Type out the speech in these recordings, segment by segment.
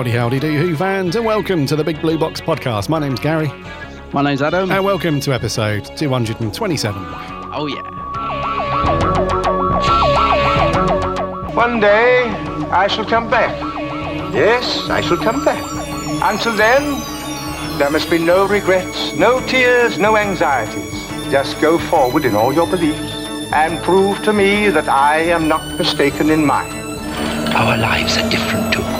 Howdy, howdy, do who fans, and welcome to the Big Blue Box podcast. My name's Gary, My name's Adam. and welcome to episode 227. Oh yeah. One day I shall come back. Yes, I shall come back. Until then, there must be no regrets, no tears, no anxieties. Just go forward in all your beliefs and prove to me that I am not mistaken in mine. Our lives are different to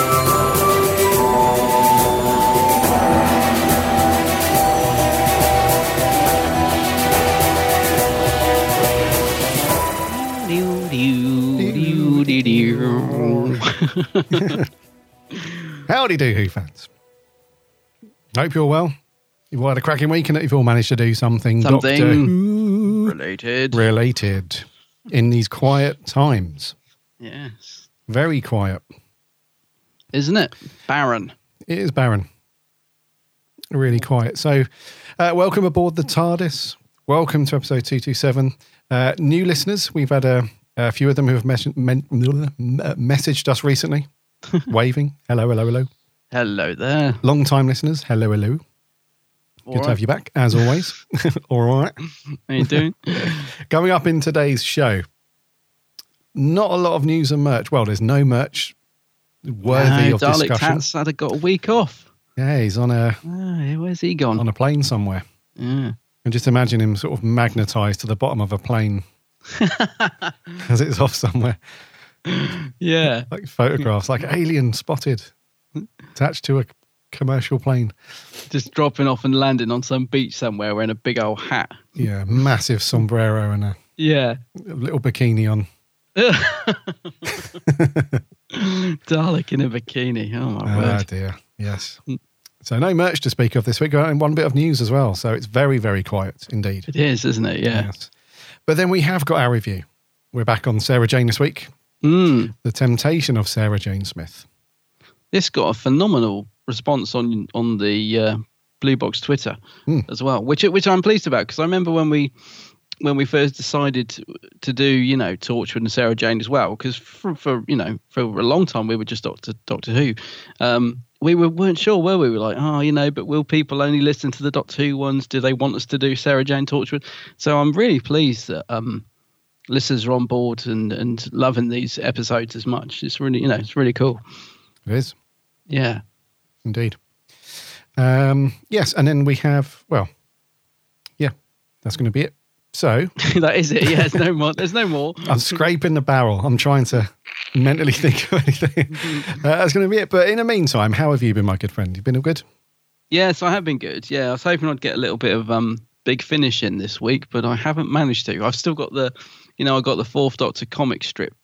Howdy, do who fans. Hope you're well. You've all had a cracking week and that you've all managed to do something, Something Who related. related in these quiet times. yes. Very quiet. Isn't it? Barren. It is barren. Really quiet. So, uh, welcome aboard the TARDIS. Welcome to episode 227. Uh, new listeners, we've had a, a few of them who have mes- men- messaged us recently, waving. Hello, hello, hello. Hello there. Long time listeners, hello, hello. All Good to have you back, as always. All right. How you doing? Coming up in today's show, not a lot of news and merch. Well, there's no merch worthy no, of Dalek discussion. Cat's had a, got a week off. Yeah, he's on a Ah, where's he gone? on a plane somewhere. yeah. And just imagine him sort of magnetized to the bottom of a plane as it's off somewhere, Yeah. like photographs, like alien spotted, attached to a commercial plane. Just dropping off and landing on some beach somewhere wearing a big old hat. Yeah, massive sombrero and a Yeah. little bikini on. Dalek in a bikini. Oh my Ah, word. dear. Yes. So no merch to speak of this week, and one bit of news as well. So it's very, very quiet indeed. It is, isn't it? Yeah. Yes. But then we have got our review. We're back on Sarah Jane this week. Mm. The Temptation of Sarah Jane Smith. This got a phenomenal response on on the uh, Blue Box Twitter Hmm. as well, which which I'm pleased about because I remember when we when we first decided to, to do you know Torchwood and Sarah Jane as well because for, for you know for a long time we were just Doctor Doctor Who. Um, we were, weren't sure where we were like, oh, you know, but will people only listen to the Doctor Who ones? Do they want us to do Sarah Jane Torchwood? So I'm really pleased that um, listeners are on board and, and loving these episodes as much. It's really, you know, it's really cool. It is. Yeah. Indeed. Um, yes, and then we have, well, yeah, that's going to be it. So that is it. Yeah, there's no more. There's no more. I'm scraping the barrel. I'm trying to mentally think of anything. Uh, that's going to be it. But in the meantime, how have you been, my good friend? You've been all good? Yes, I have been good. Yeah, I was hoping I'd get a little bit of um big finish in this week, but I haven't managed to. I've still got the, you know, I got the Fourth Doctor comic strip,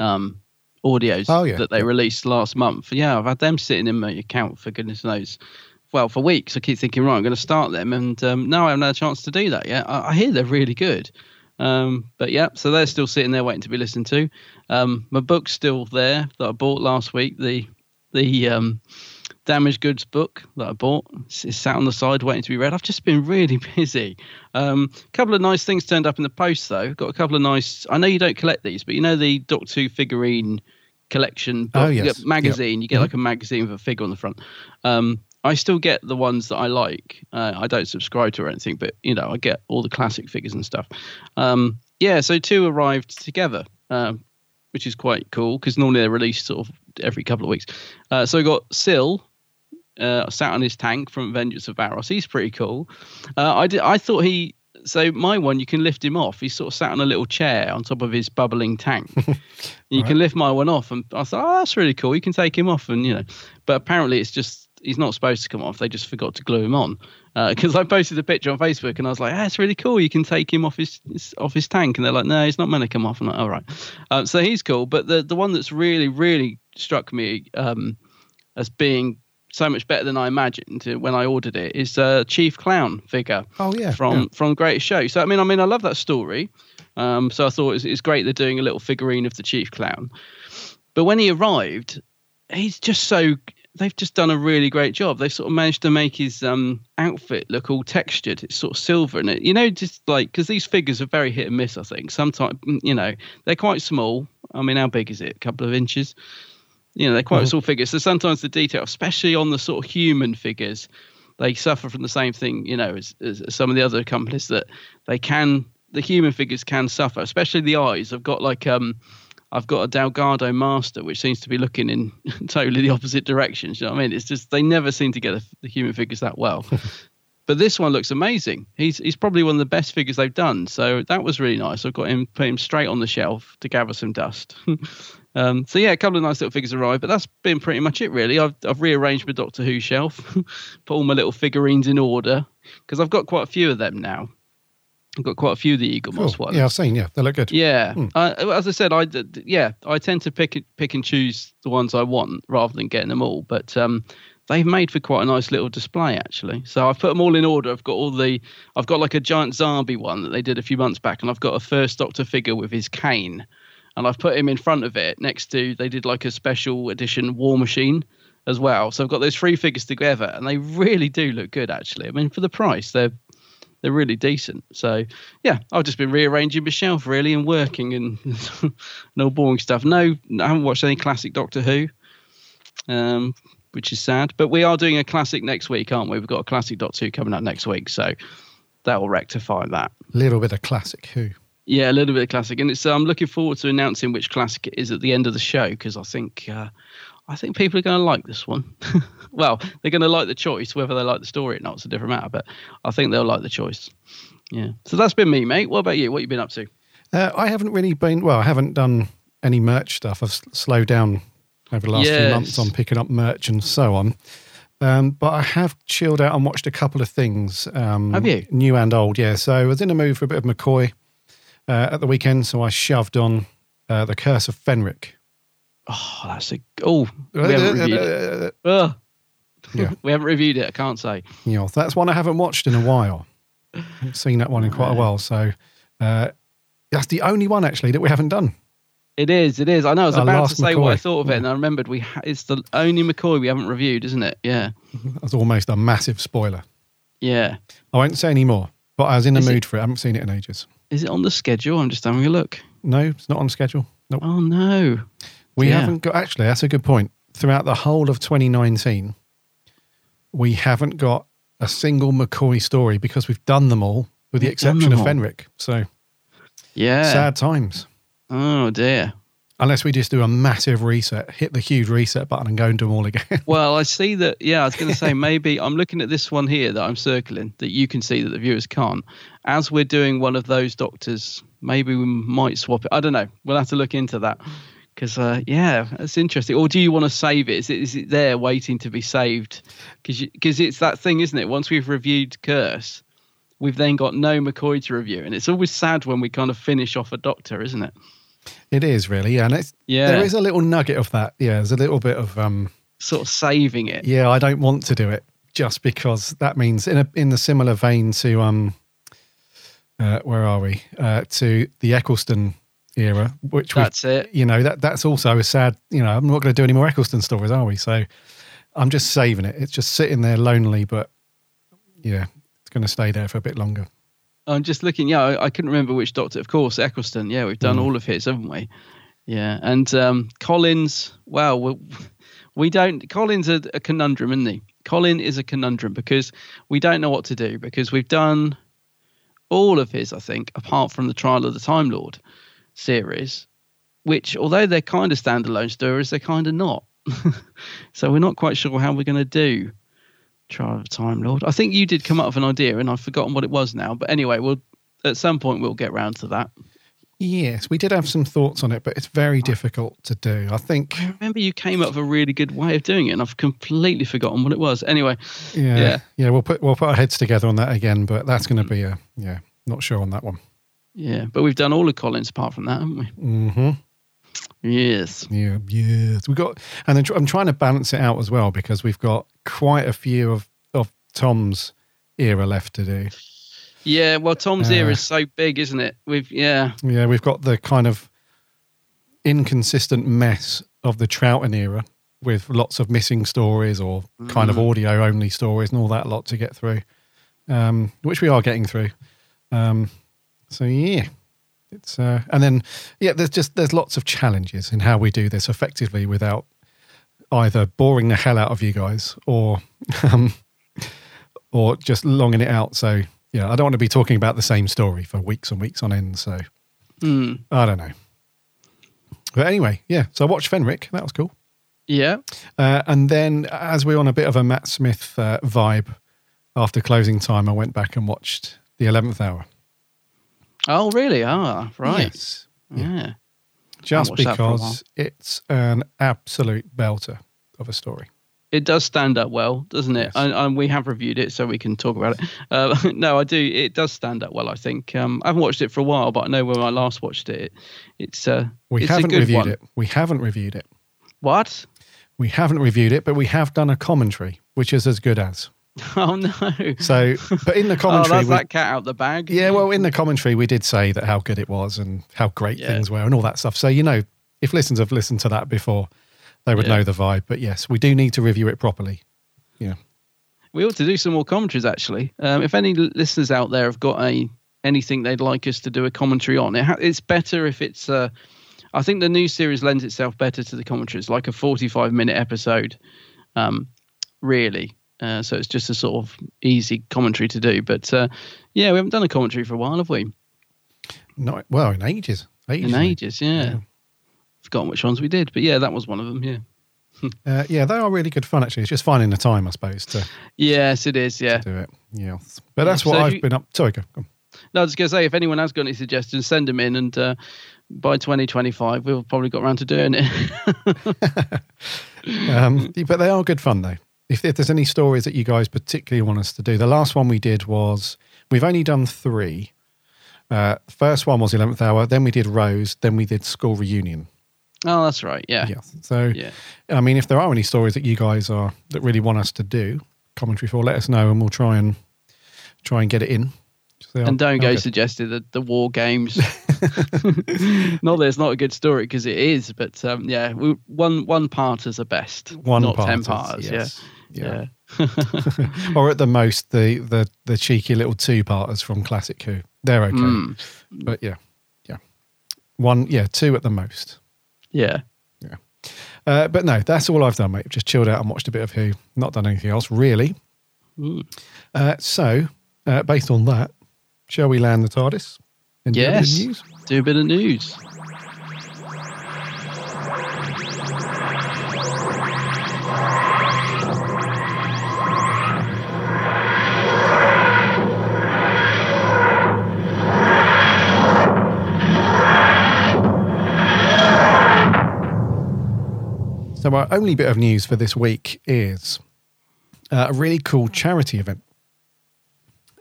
um, audios Oh, yeah. that they released last month. Yeah, I've had them sitting in my account for goodness knows. Well, for weeks, I keep thinking, right, I'm going to start them, and um, no, I haven't had a chance to do that yet. I, I hear they're really good, um, but yeah, so they're still sitting there waiting to be listened to. Um, my book's still there that I bought last week, the the um, damaged goods book that I bought. It's, it's sat on the side waiting to be read. I've just been really busy. A um, couple of nice things turned up in the post though. Got a couple of nice. I know you don't collect these, but you know the Doctor Who figurine collection book, Oh, yes. you magazine. Yep. You get like a magazine with a figure on the front. Um, I still get the ones that I like. Uh, I don't subscribe to or anything, but you know, I get all the classic figures and stuff. Um, yeah, so two arrived together, um, which is quite cool because normally they're released sort of every couple of weeks. Uh, so I got Sil. Uh, sat on his tank from Vengeance of Varos. He's pretty cool. Uh, I did. I thought he. So my one, you can lift him off. He's sort of sat on a little chair on top of his bubbling tank. you can lift my one off, and I thought, oh, that's really cool. You can take him off, and you know. But apparently, it's just he's not supposed to come off. They just forgot to glue him on. Because I posted a picture on Facebook, and I was like, ah, it's really cool. You can take him off his, his off his tank, and they're like, no, he's not meant to come off. I'm like, all right. Uh, so he's cool. But the the one that's really really struck me um, as being so much better than I imagined when I ordered it is uh, Chief Clown figure Oh yeah. from yeah. from Greatest Show. So I mean, I mean, I love that story. Um, so I thought it's, it's great they're doing a little figurine of the Chief Clown. But when he arrived, he's just so they've just done a really great job. They've sort of managed to make his um, outfit look all textured. It's sort of silver in it, you know, just like because these figures are very hit and miss. I think sometimes you know they're quite small. I mean, how big is it? A couple of inches. You know, they're quite small figures. So sometimes the detail, especially on the sort of human figures, they suffer from the same thing, you know, as, as some of the other companies that they can, the human figures can suffer, especially the eyes. I've got like, um, I've got a Delgado Master, which seems to be looking in totally the opposite directions. You know what I mean? It's just they never seem to get the, the human figures that well. but this one looks amazing. He's he's probably one of the best figures they've done. So that was really nice. I've got him put him straight on the shelf to gather some dust. um, so yeah, a couple of nice little figures arrived, but that's been pretty much it really. I've I've rearranged my Doctor Who shelf, put all my little figurines in order because I've got quite a few of them now. I've got quite a few of the Eagle Cool. Moss ones. Yeah, I've seen. Yeah, they look good. Yeah, Hmm. uh, as I said, I yeah, I tend to pick pick and choose the ones I want rather than getting them all. But um, they've made for quite a nice little display actually. So I've put them all in order. I've got all the, I've got like a giant zombie one that they did a few months back, and I've got a First Doctor figure with his cane, and I've put him in front of it next to. They did like a special edition War Machine as well. So I've got those three figures together, and they really do look good actually. I mean, for the price, they're they're really decent. So yeah, I've just been rearranging my shelf really and working and no boring stuff. No, I haven't watched any classic Doctor Who, um, which is sad. But we are doing a classic next week, aren't we? We've got a classic Doctor Who coming up next week, so that will rectify that. A little bit of classic Who. Yeah, a little bit of classic, and it's. I'm looking forward to announcing which classic it is at the end of the show because I think. Uh, I think people are going to like this one. well, they're going to like the choice. Whether they like the story or not, it's a different matter. But I think they'll like the choice. Yeah. So that's been me, mate. What about you? What you been up to? Uh, I haven't really been. Well, I haven't done any merch stuff. I've slowed down over the last few months on picking up merch and so on. Um, but I have chilled out and watched a couple of things. Um, Have you? New and old, yeah. So I was in a mood for a bit of McCoy uh, at the weekend, so I shoved on uh, The Curse of Fenric. Oh, that's a. Oh, we haven't reviewed it. Uh, uh, uh, Ugh. Yeah. we haven't reviewed it. I can't say. Know, that's one I haven't watched in a while. I haven't seen that one in quite a while. So uh, that's the only one actually that we haven't done. It is. It is. I know. I was Our about to say what I thought of it, and I remembered we. Ha- it's the only McCoy we haven't reviewed, isn't it? Yeah. That's almost a massive spoiler. Yeah. I won't say any more, but I was in the Is it- mood for it. I haven't seen it in ages. Is it on the schedule? I'm just having a look. No, it's not on schedule. Nope. Oh no. We Yeah. haven't got, actually, that's a good point. Throughout the whole of 2019, we haven't got a single McCoy story because we've done them all, with the exception of. Fenric. So Yeah. sad times. Oh dear. Unless we just do a massive reset, hit the huge reset button and go and do them all again. Well, I see that. Yeah, I was going to say maybe I'm looking at this one here that I'm circling that you can see that the viewers can't. As we're doing one of those doctors, maybe we might swap it. I don't know. We'll have to look into that because uh, yeah, that's interesting. Or do you want to save it? Is it is it there waiting to be saved? Because because it's that thing, isn't it? Once we've reviewed Curse, we've then got no McCoy to review, and it's always sad when we kind of finish off a Doctor, isn't it? it is really, yeah. And it's, Yeah. there is a little nugget of that. Yeah, there's a little bit of, um, Sort of saving it. yeah, I don't want to do it just because that means in a in the similar vein to um uh, where are we uh, to the Eccleston era, which we- That's it. You know that that's also a sad. You know, I'm not going to do any more Eccleston stories, are we? So I'm just saving it. It's just sitting there lonely, but yeah, it's going to stay there for a bit longer. I'm just looking. Yeah, I, I couldn't remember which Doctor. Of course, Eccleston. Yeah, we've done Mm. all of his, haven't we? Yeah, and um, Colin's. Well, we, we don't. Collins a, a conundrum, isn't he? Colin is a conundrum because we don't know what to do because we've done all of his, I think, apart from the Trial of the Time Lord series, which although they're kind of standalone stories, they're kind of not. so we're not quite sure how we're going to do Trial of Time Lord. I think you did come up with an idea, and I've forgotten what it was now. But anyway, we'll at some point we'll get round to that. Yes, we did have some thoughts on it, but it's very difficult to do. I think. I remember you came up with a really good way of doing it, and I've completely forgotten what it was. Anyway, Yeah, yeah, yeah, We'll put we'll put our heads together on that again, but that's going to be a yeah. Not sure on that one. Yeah. But we've done all of Colin's apart from that, haven't we? Mm-hmm. Yes. Yeah, yes. We've got, and then I'm trying to balance it out as well because we've got quite a few of of Tom's era left to do. Yeah. Well, Tom's Uh, ear is so big, isn't it? We've yeah. Yeah, we've got the kind of inconsistent mess of the Troughton era with lots of missing stories or kind of Mm. audio only stories and all that lot to get through, um, which we are getting through. Um, so yeah, it's uh, and then yeah, there's just there's lots of challenges in how we do this effectively without either boring the hell out of you guys or um, or just longing it out. So yeah, I don't want to be talking about the same story for weeks and weeks on end. So. Hmm. I don't know. But anyway, yeah. So I watched Fenric. That was cool. Yeah. Uh, and then, as we are on a bit of a Matt Smith uh, vibe after closing time, I went back and watched The Eleventh Hour. Oh, really? Ah, right. Yes. Yeah. Just watched that for a while. because it's an absolute belter of a story. It does stand up well, doesn't it? And, and we have reviewed it, so we can talk about it. Uh, no, I do. It does stand up well. I think. Um, I haven't watched it for a while, but I know when I last watched it, it's uh, We it's haven't good reviewed one. it. We haven't reviewed it. What? We haven't reviewed it, but we have done a commentary, which is as good as. Oh no! So, but in the oh, commentary, that's we, that cat out the bag. Yeah, well, in the commentary, we did say that how good it was and how great Yeah. things were and all that stuff. So, you know, if listeners have listened to that before, they would Yeah. know the vibe. But yes, we do need to review it properly. Yeah. We ought to do some more commentaries. Actually, um, if any listeners out there have got a anything they'd like us to do a commentary on, it ha- it's better if it's. Uh, I think the new series lends itself better to the commentaries, like a forty-five minute episode. Um, really. Uh, so it's just a sort of easy commentary to do. But uh, yeah, we haven't done a commentary for a while, have we? Not, well, in ages. ages In ages, yeah. Forgotten which ones we did, but yeah, that was one of them. Yeah. Uh, yeah, they are really good fun, actually. It's just finding the time, I suppose, to Yes, it is. Yeah. do it. Yeah. But that's what So if I've you- been up Sorry, go. go. No, I was going to say, if anyone has got any suggestions, send them in, and uh, by 2025, we've probably got around to doing it. Um, but they are good fun, though. If, if there's any stories that you guys particularly want us to do, the last one we did was we've only done three. Uh, first one was 11th hour, then we did Rose, then we did School Reunion. oh, that's right. Yeah. Yeah. So, Yeah. I mean, if there are any stories that you guys are that really want us to do commentary for, let us know, and we'll try and try and get it in. So, And don't go okay. suggesting the, the war games. not that it's not a good story because it is, but um, yeah, we, one one parters are best. One not ten parters. yes. Yeah. or at the most the the the cheeky little two parters from Classic Who. They're okay, Mm. but yeah, yeah, one, yeah, two at the most. Yeah. Yeah. Uh, but no, that's all I've done, mate. Just chilled out and watched a bit of Who. Not done anything else, really. Mm. Uh, so, uh, based on that, shall we land the TARDIS? And do a Yes. news? Do a bit of news. So, our only bit of news for this week is uh, a really cool charity event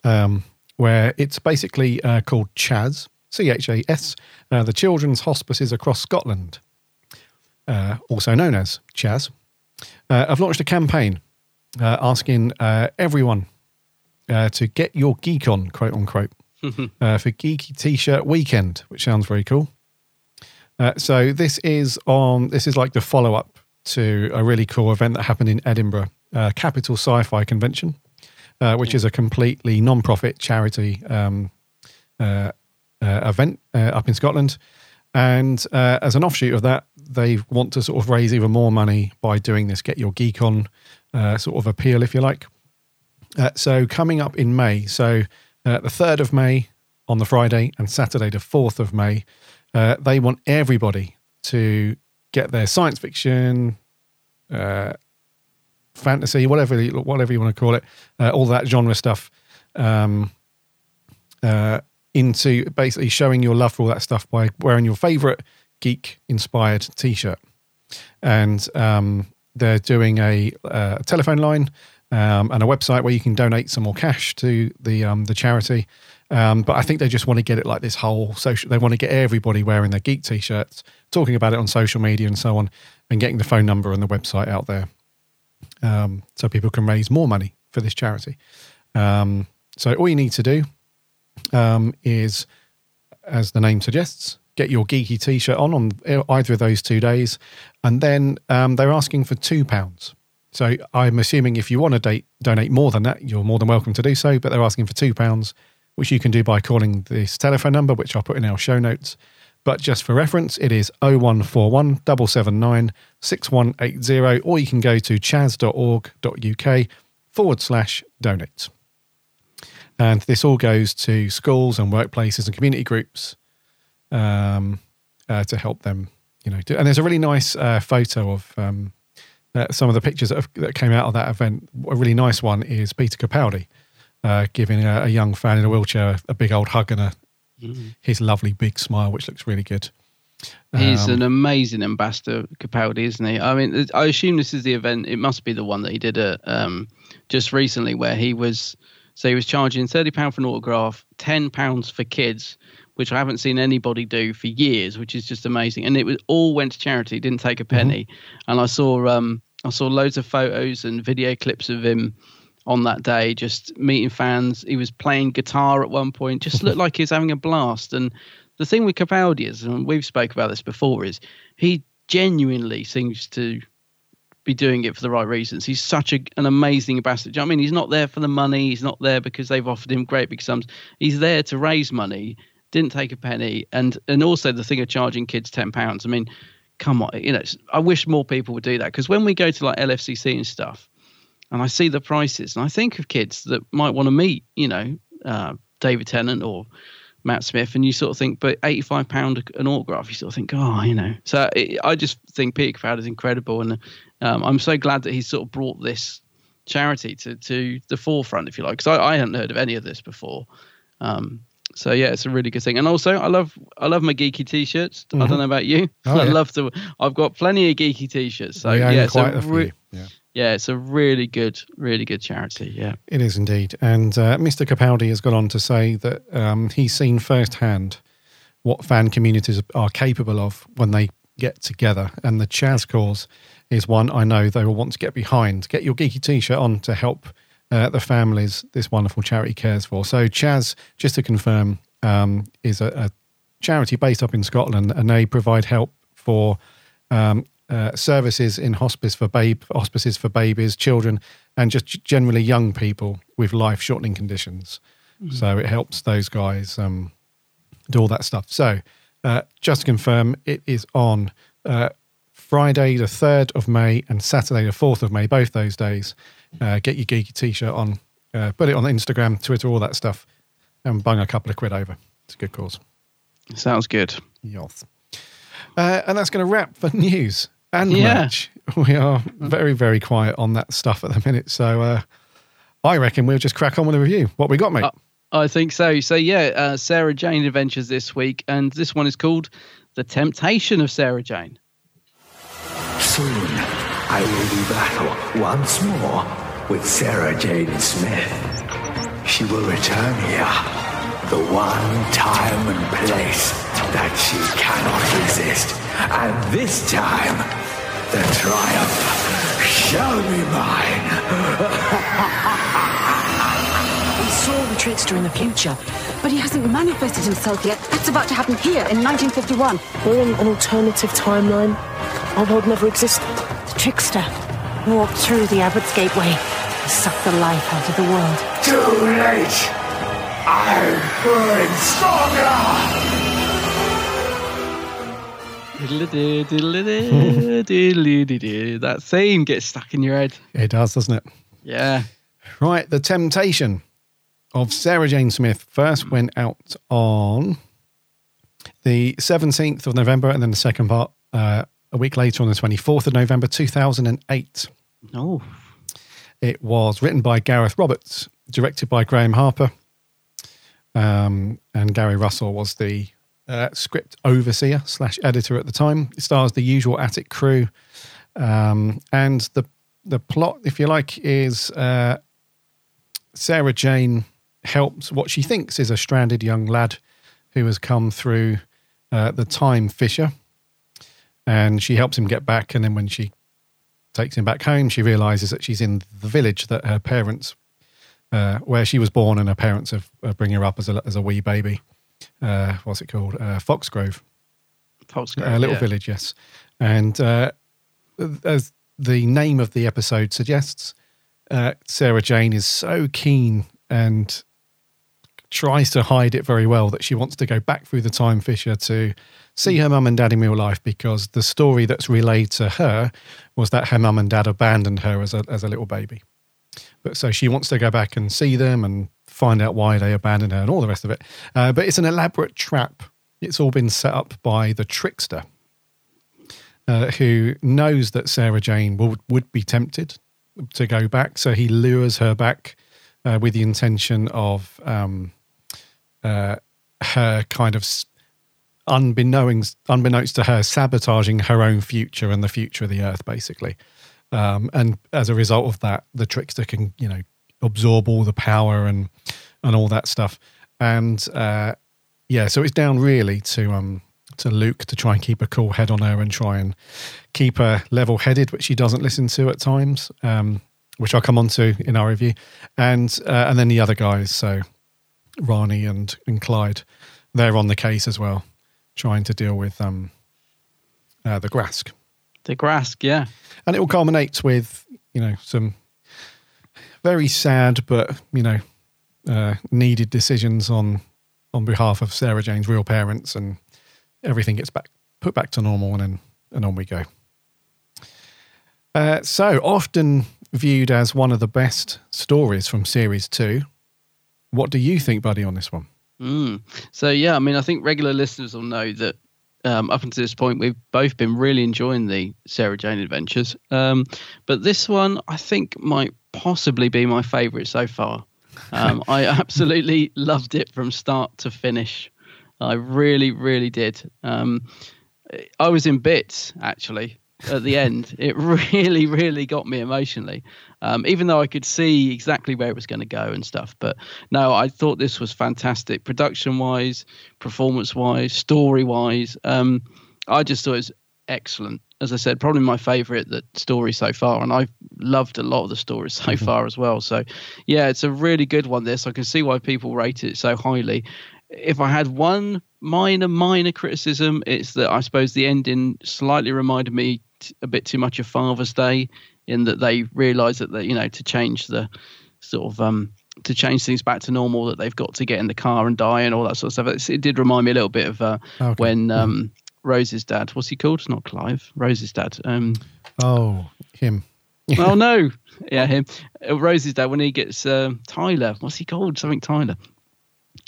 um, where it's basically uh, called CHAS, C H A S, uh, the Children's Hospices Across Scotland, uh, also known as CHAS. Uh, I've launched a campaign uh, asking uh, everyone uh, to get your geek on, quote unquote, uh, for Geeky T shirt weekend, which sounds very cool. Uh, so this is on. This is like the follow up to a really cool event that happened in Edinburgh, uh, Capital Sci-Fi Convention, uh, which is a completely non-profit charity um, uh, uh, event uh, up in Scotland. And as an offshoot of that, they want to sort of raise even more money by doing this Get Your Geek On sort of appeal, if you like. So coming up in May, so the 3rd of May on the Friday and Saturday, the 4th of May, they want everybody to get their science fiction, uh, fantasy, whatever, whatever you want to call it, uh, all that genre stuff. Um, uh, into basically showing your love for all that stuff by wearing your favorite geek inspired t-shirt and um, they're doing a, uh, telephone line um, and a website where you can donate some more cash to the um, the charity um, but I think they just want to get it like this whole social. They want to get everybody wearing their geek t-shirts, talking about it on social media and so on, and getting the phone number and the website out there, um, so people can raise more money for this charity. Um, so all you need to do um, is, as the name suggests, get your geeky t-shirt on on either of those two days, and then um, they're asking for two pounds. So I'm assuming if you want to date, donate more than that, you're more than welcome to do so. But they're asking for two pounds, which you can do by calling this telephone number, which I'll put in our show notes. But just for reference, it is 0141 779 6180, or you can go to chas.org.uk forward slash donate. And this all goes to schools and workplaces and community groups um, uh, to help them, you know. Do, and there's a really nice uh, photo of um, uh, some of the pictures that, have, that came out of that event. A really nice one is Peter Capaldi uh, giving a, a, young fan in a wheelchair a big old hug and a, mm. his lovely big smile, which looks really good. He's um, an amazing ambassador, Capaldi, isn't he? I mean, I assume this is the event. It must be the one that he did at, um, just recently, where he was so he was charging thirty pound for an autograph, ten pounds for kids, which I haven't seen anybody do for years, which is just amazing. And it was all went to charity, didn't take a mm-hmm. penny. Mm-hmm. And I saw um I saw loads of photos and video clips of him on that day, just meeting fans. He was playing guitar at one point, just looked like he was having a blast. And the thing with Capaldi is, and we've spoke about this before, is he genuinely seems to be doing it for the right reasons. He's such a, an amazing ambassador. I mean, he's not there for the money. He's not there because they've offered him great big sums. He's there to raise money. Didn't take a penny, and and also the thing of charging kids ten pounds. I mean, come on, you know, I wish more people would do that because when we go to like LFCC and stuff, and I see the prices, and I think of kids that might want to meet, you know, uh, David Tennant or Matt Smith, and you sort of think, but eighty-five pound an autograph, you sort of think, oh, you know. So it, I just think Peter Capaldi is incredible, and um, I'm so glad that he's sort of brought this charity to to the forefront, if you like, because I, I hadn't heard of any of this before. Um, so yeah, it's a really good thing. And also, I love I love my geeky t-shirts. Mm-hmm. I don't know about you. Oh, I yeah. love to. I've got plenty of geeky t-shirts. So yeah, it's a re- yeah. Yeah, it's a really good, really good charity. Yeah, it is indeed. And uh, Mr. Capaldi has gone on to say that um, he's seen firsthand what fan communities are capable of when they get together, and the CHAS cause is one I know they will want to get behind. Get your geeky t-shirt on to help uh, the families this wonderful charity cares for. So CHAS, just to confirm, um, is a, a, charity based up in Scotland, and they provide help for um, uh, services in hospice for babe hospices for babies, children, and just generally young people with life shortening conditions. Mm-hmm. So it helps those guys um, do all that stuff. So uh, just to confirm, it is on. Uh, Friday, the 3rd of May, and Saturday, the 4th of May, both those days. Uh, get your geeky t shirt on, uh, put it on Instagram, Twitter, all that stuff, and bung a couple of quid over. It's a good cause. Sounds good. Yes. Uh, and that's going to wrap for news and yeah. match. We are very, very quiet on that stuff at the minute. So uh, I reckon we'll just crack on with the review. What we got, mate? Uh, I think so. So, yeah, uh, Sarah Jane Adventures this week. And this one is called The Temptation of Sarah Jane. Soon, I will be battle once more with Sarah Jane Smith. She will return here, the one time and place that she cannot resist. And this time, the triumph shall be mine. We saw the trickster in the future, but he hasn't manifested himself yet. That's about to happen here in 1951. We're in an alternative timeline. Our world never existed. The trickster walked through the Abbot's Gateway and sucked the life out of the world. Too late! I'm growing stronger! That theme gets stuck in your head. It does, doesn't it? Yeah. Right, The Temptation of Sarah Jane Smith first went out on the 17th of November, and then the second part uh, a week later on the 24th of November 2008. Oh. It was written by Gareth Roberts, directed by Graeme Harper, um, and Gary Russell was the uh, script overseer slash editor at the time. It stars the usual Attic crew, um, and the the plot, if you like, is uh, Sarah Jane helps what she thinks is a stranded young lad who has come through uh, the time fissure, and she helps him get back. And then when she takes him back home, she realizes that she's in the village that her parents, uh, where she was born, and her parents have uh, bring her up as a as a wee baby. Uh, what's it called? Uh, Foxgrove. Foxgrove. A little yeah. village, yes. And uh, as the name of the episode suggests, uh, Sarah Jane is so keen and tries to hide it very well that she wants to go back through the time fissure to see her mum and dad in real life because the story that's relayed to her was that her mum and dad abandoned her as a, as a little baby. But so she wants to go back and see them and find out why they abandoned her and all the rest of it. Uh, but it's an elaborate trap. It's all been set up by the trickster, uh, who knows that Sarah Jane would, would be tempted to go back. So he lures her back uh, with the intention of um, uh, her kind of unbeknownst, unbeknownst to her, sabotaging her own future and the future of the earth, basically. Um, and as a result of that, the trickster can, you know, absorb all the power and and all that stuff. And uh, yeah, so it's down really to um to Luke to try and keep a cool head on her and try and keep her level headed, which she doesn't listen to at times, um, which I'll come on to in our review. And uh, and then the other guys, so Rani and, and Clyde, they're on the case as well, trying to deal with um uh, the Grask. The Grask, yeah. And it all culminates with, you know, some very sad but, you know, uh, needed decisions on on behalf of Sarah Jane's real parents and everything gets back put back to normal and and on we go. Uh, so often viewed as one of the best stories from series two. What do you think, buddy, on this one? Mm. So yeah, I mean, I think regular listeners will know that um, up until this point, we've both been really enjoying the Sarah Jane adventures. Um, but this one, I think, might possibly be my favourite so far. Um, I absolutely loved it from start to finish. I really, really did. Um, I was in bits actually at the end. It really, really got me emotionally, um, even though I could see exactly where it was going to go and stuff. But no, I thought this was fantastic, production wise, performance wise, story wise. Um, I just thought it was excellent. As I said, probably my favourite that story so far, and I've loved a lot of the stories so far as well. So, yeah, it's a really good one. This I can see why people rate it so highly. If I had one minor, minor criticism, it's that I suppose the ending slightly reminded me t- a bit too much of Father's Day, in that they realise that they, you know, to change the sort of um to change things back to normal, that they've got to get in the car and die and all that sort of stuff. It's, it did remind me a little bit of uh, Okay. when um Rose's dad, what's he called? Not Clive. Rose's dad. Um, Oh, him. oh no, yeah, him. Uh, Rose's dad when he gets um Tyler. What's he called? Something Tyler.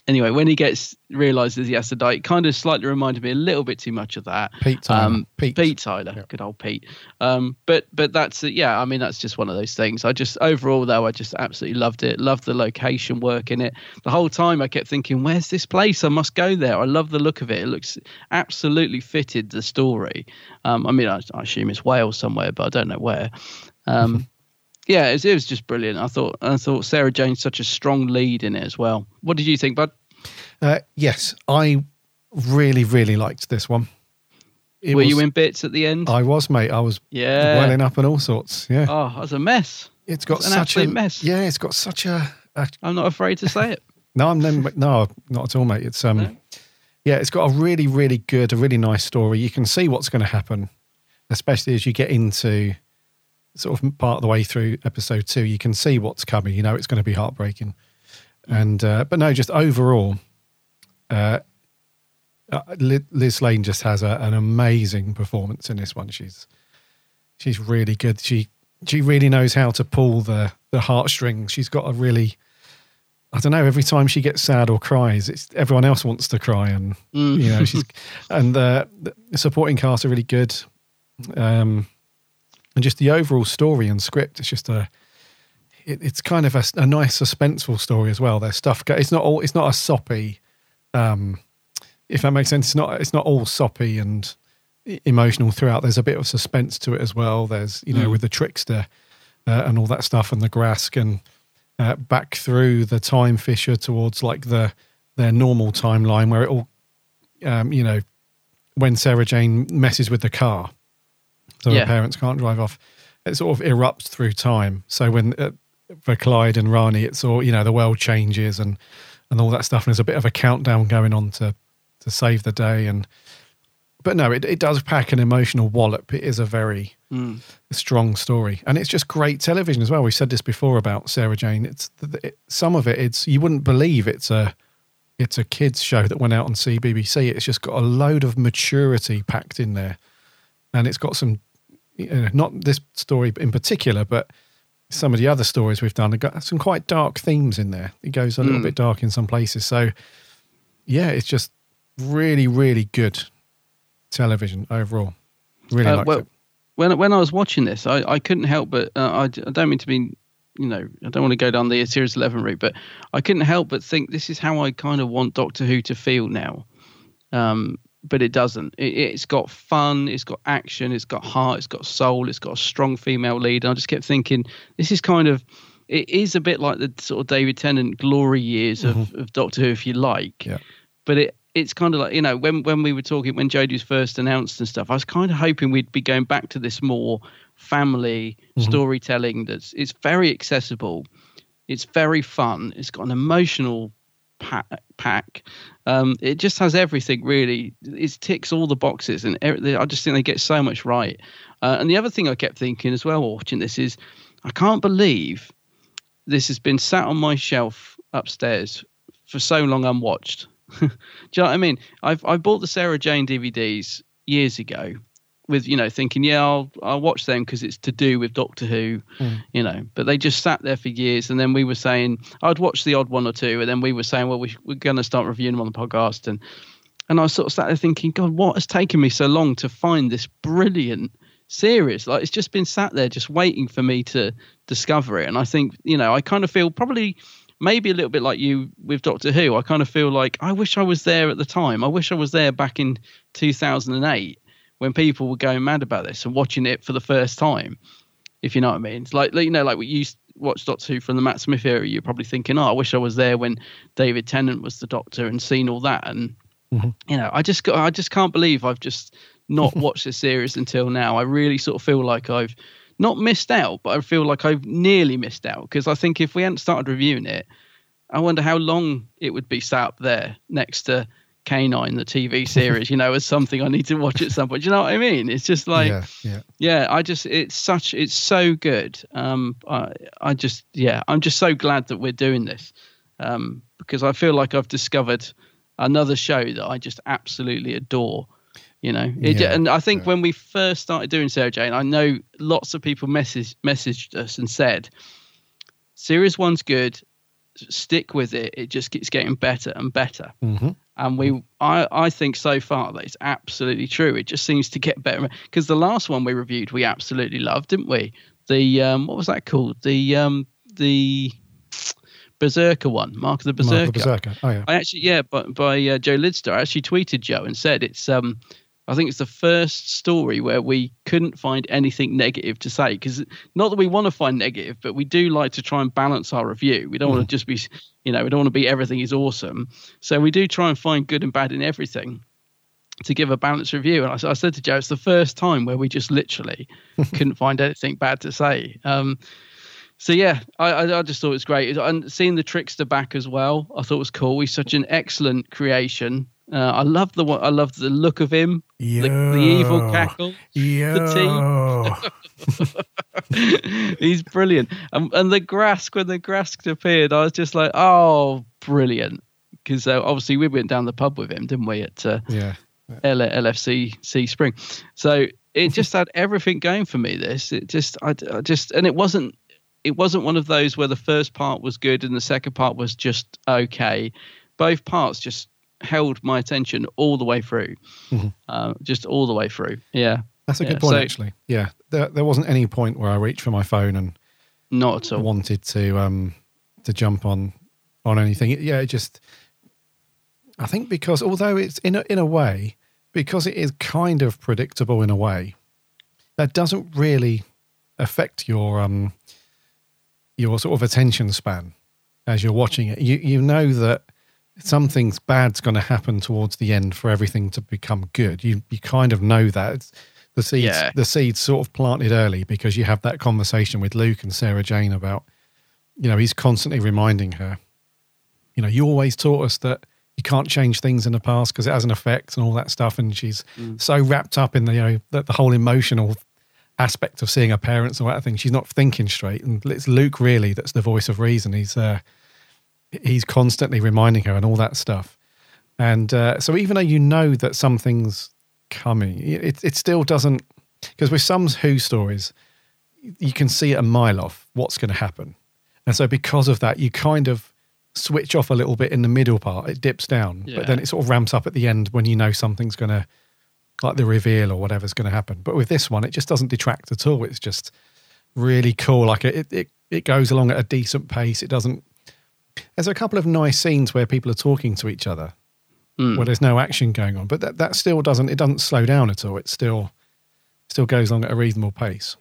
Anyway, when he gets realizes he has to die, it kind of slightly reminded me a little bit too much of that. Pete Tyler. Um, Pete. Tyler, good old Pete. Um, but but that's yeah. I mean, that's just one of those things. I just overall though, I just absolutely loved it. Loved the location work in it. The whole time I kept thinking, "Where's this place? I must go there." I love the look of it. It looks absolutely fitted the story. Um, I mean, I, I assume it's Wales somewhere, but I don't know where. Um, yeah, it was, it was just brilliant. I thought I thought Sarah Jane's such a strong lead in it as well. What did you think, Bud? Uh, yes, I really, really liked this one. It Were was- you in bits at the end? I was, mate. I was Yeah. welling up and all sorts. Yeah. Oh, it was a mess. It's got It's an such a mess. Yeah, it's got such a I'm not afraid to say it. No, I'm no, no, not at all, mate. It's um, yeah, it's got a really, really good, a really nice story. You can see what's going to happen, especially as you get into sort of part of the way through episode two. You can see what's coming. You know, it's going to be heartbreaking, and uh, but no, just overall, uh, uh, Lis Sladen just has a, an amazing performance in this one. She's she's really good. She she really knows how to pull the the heartstrings. She's got a really I don't know. Every time she gets sad or cries, it's everyone else wants to cry, and Mm. you know she's and uh, the supporting cast are really good, um, and just the overall story and script. It's just a it, it's kind of a, a nice suspenseful story as well. There's stuff. It's not all. It's not a soppy. Um, if that makes sense, it's not. It's not all soppy and emotional throughout. There's a bit of suspense to it as well. There's you know Mm. with the trickster uh, and all that stuff and the Grask and uh, back through the time fissure towards like the their normal timeline where it all um, you know when Sarah Jane messes with the car, so Yeah. parents can't drive off. It sort of erupts through time. So when uh, for Clyde and Rani, it's all you know the world changes and and all that stuff. And there's a bit of a countdown going on to to save the day. And but no, it it does pack an emotional wallop. It is a very Mm. strong story, and it's just great television as well. We've said this before about Sarah Jane. It's it, some of it. It's you wouldn't believe it's a it's a kids show that went out on CBBC. It's just got a load of maturity packed in there, and it's got some you know, not this story in particular, but some of the other stories we've done have got some quite dark themes in there. It goes a little Mm. bit dark in some places. So yeah, it's just really really good television overall. Really Uh, liked well, it. when when I was watching this, I, I couldn't help but uh, I, I don't mean to be, you know, I don't want to go down the series eleven route, but I couldn't help but think this is how I kind of want Doctor Who to feel now. Um, but it doesn't. It, it's got fun, it's got action, it's got heart, it's got soul, it's got a strong female lead. And I just kept thinking, this is kind of, it is a bit like the sort of David Tennant glory years of, of Doctor Who, if you like Yeah. but it it's kind of like you know when when we were talking when Jodie was first announced and stuff, I was kind of hoping we'd be going back to this more family Mhm. storytelling. That's it's very accessible, it's very fun, it's got an emotional pack. Um, it just has everything really. It ticks all the boxes, and I just think they get so much right. Uh, and the other thing I kept thinking as well watching this is, I can't believe this has been sat on my shelf upstairs for so long unwatched. Do you know what I mean? I've I bought the Sarah Jane DVDs years ago, with you know thinking, yeah, I'll I'll watch them because it's to do with Doctor Who, Mm. you know. But they just sat there for years, and then we were saying I'd watch the odd one or two, and then we were saying, well, we, we're going to start reviewing them on the podcast, and and I sort of sat there thinking, God, what has taken me so long to find this brilliant series? Like it's just been sat there, just waiting for me to discover it. And I think, you know, I kind of feel probably maybe a little bit like you with Doctor Who. I kind of feel like I wish I was there at the time. I wish I was there back in 2008 when people were going mad about this and watching it for the first time. If you know what I mean, it's like you know, like we used watched Doctor Who from the Matt Smith era. You're probably thinking, oh, I wish I was there when David Tennant was the Doctor and seen all that. And mm-hmm. you know, I just got, I just can't believe I've just not watched this series until now. I really sort of feel like I've not missed out, but I feel like I've nearly missed out because I think if we hadn't started reviewing it, I wonder how long it would be sat up there next to K9, the TV series, you know, as something I need to watch at some point. Do you know what I mean? It's just like, yeah, yeah. yeah, I just it's such it's so good. Um, I I just yeah, I'm just so glad that we're doing this, um, because I feel like I've discovered another show that I just absolutely adore. You know, it, Yeah, and I think when we first started doing Sarah Jane, I know lots of people message messaged us and said, "Series one's good, stick with it. It just keeps getting better and better." Mhm. And we I, I think so far that it's absolutely true. It just seems to get better. Because the last one we reviewed we absolutely loved didn't we? The um what was that called? The um the berserker one mark of the berserker, Mark of the Berserker. Oh yeah. i actually yeah but by uh, joe lidster i actually tweeted joe and said it's um I think it's the first story where we couldn't find anything negative to say because not that we want to find negative, but we do like to try and balance our review. We don't want to just be, you know, we don't want to be everything is awesome. So we do try and find good and bad in everything to give a balanced review. And I, I said to Joe, it's the first time where we just literally couldn't find anything bad to say. Um, so yeah, I, I I just thought it was great. And seeing the trickster back as well, I thought it was cool. He's such an excellent creation. Uh, I love the one. I love the look of him. The, the evil cackle. The teeth. He's brilliant. And, and the Graske when the Graske appeared, I was just like, oh, brilliant. Because uh, obviously we went down the pub with him, didn't we? At uh, Yeah. L- LFC C Spring. So it just had everything going for me. This it just I, I just and it wasn't it wasn't one of those where the first part was good and the second part was just okay. Both parts just held my attention all the way through, Mhm. uh, just all the way through. Yeah, That's a Yeah, good point, so- actually. Yeah, there, there wasn't any point where I reached for my phone and not at all wanted to um to jump on on anything. It- yeah, it just I think because although it's in a, in a way because it is kind of predictable in a way, that doesn't really affect your um your sort of attention span as you're watching it. You you know that something bad's going to happen towards the end for everything to become good. You you kind of know that It's- the seeds Yeah. the seeds sort of planted early because you have that conversation with Luke and Sarah Jane about you know he's constantly reminding her you know you always taught us that you can't change things in the past because it has an effect and all that stuff and she's so wrapped up in the you know the, the whole emotional aspect of seeing her parents and all that thing she's not thinking straight and it's Luke really that's the voice of reason he's uh he's constantly reminding her and all that stuff. And uh, so even though you know that something's coming, it, it still doesn't, because with some Who stories, you can see it a mile off what's going to happen. And so because of that, you kind of switch off a little bit in the middle part. It dips down, Yeah. but then it sort of ramps up at the end when you know something's going to, like the reveal or whatever's going to happen. But with this one, it just doesn't detract at all. It's just really cool. Like it, it, it goes along at a decent pace. It doesn't there's a couple of nice scenes where people are talking to each other hmm. where there's no action going on but that, that still doesn't it doesn't slow down at all it still still goes along at a reasonable pace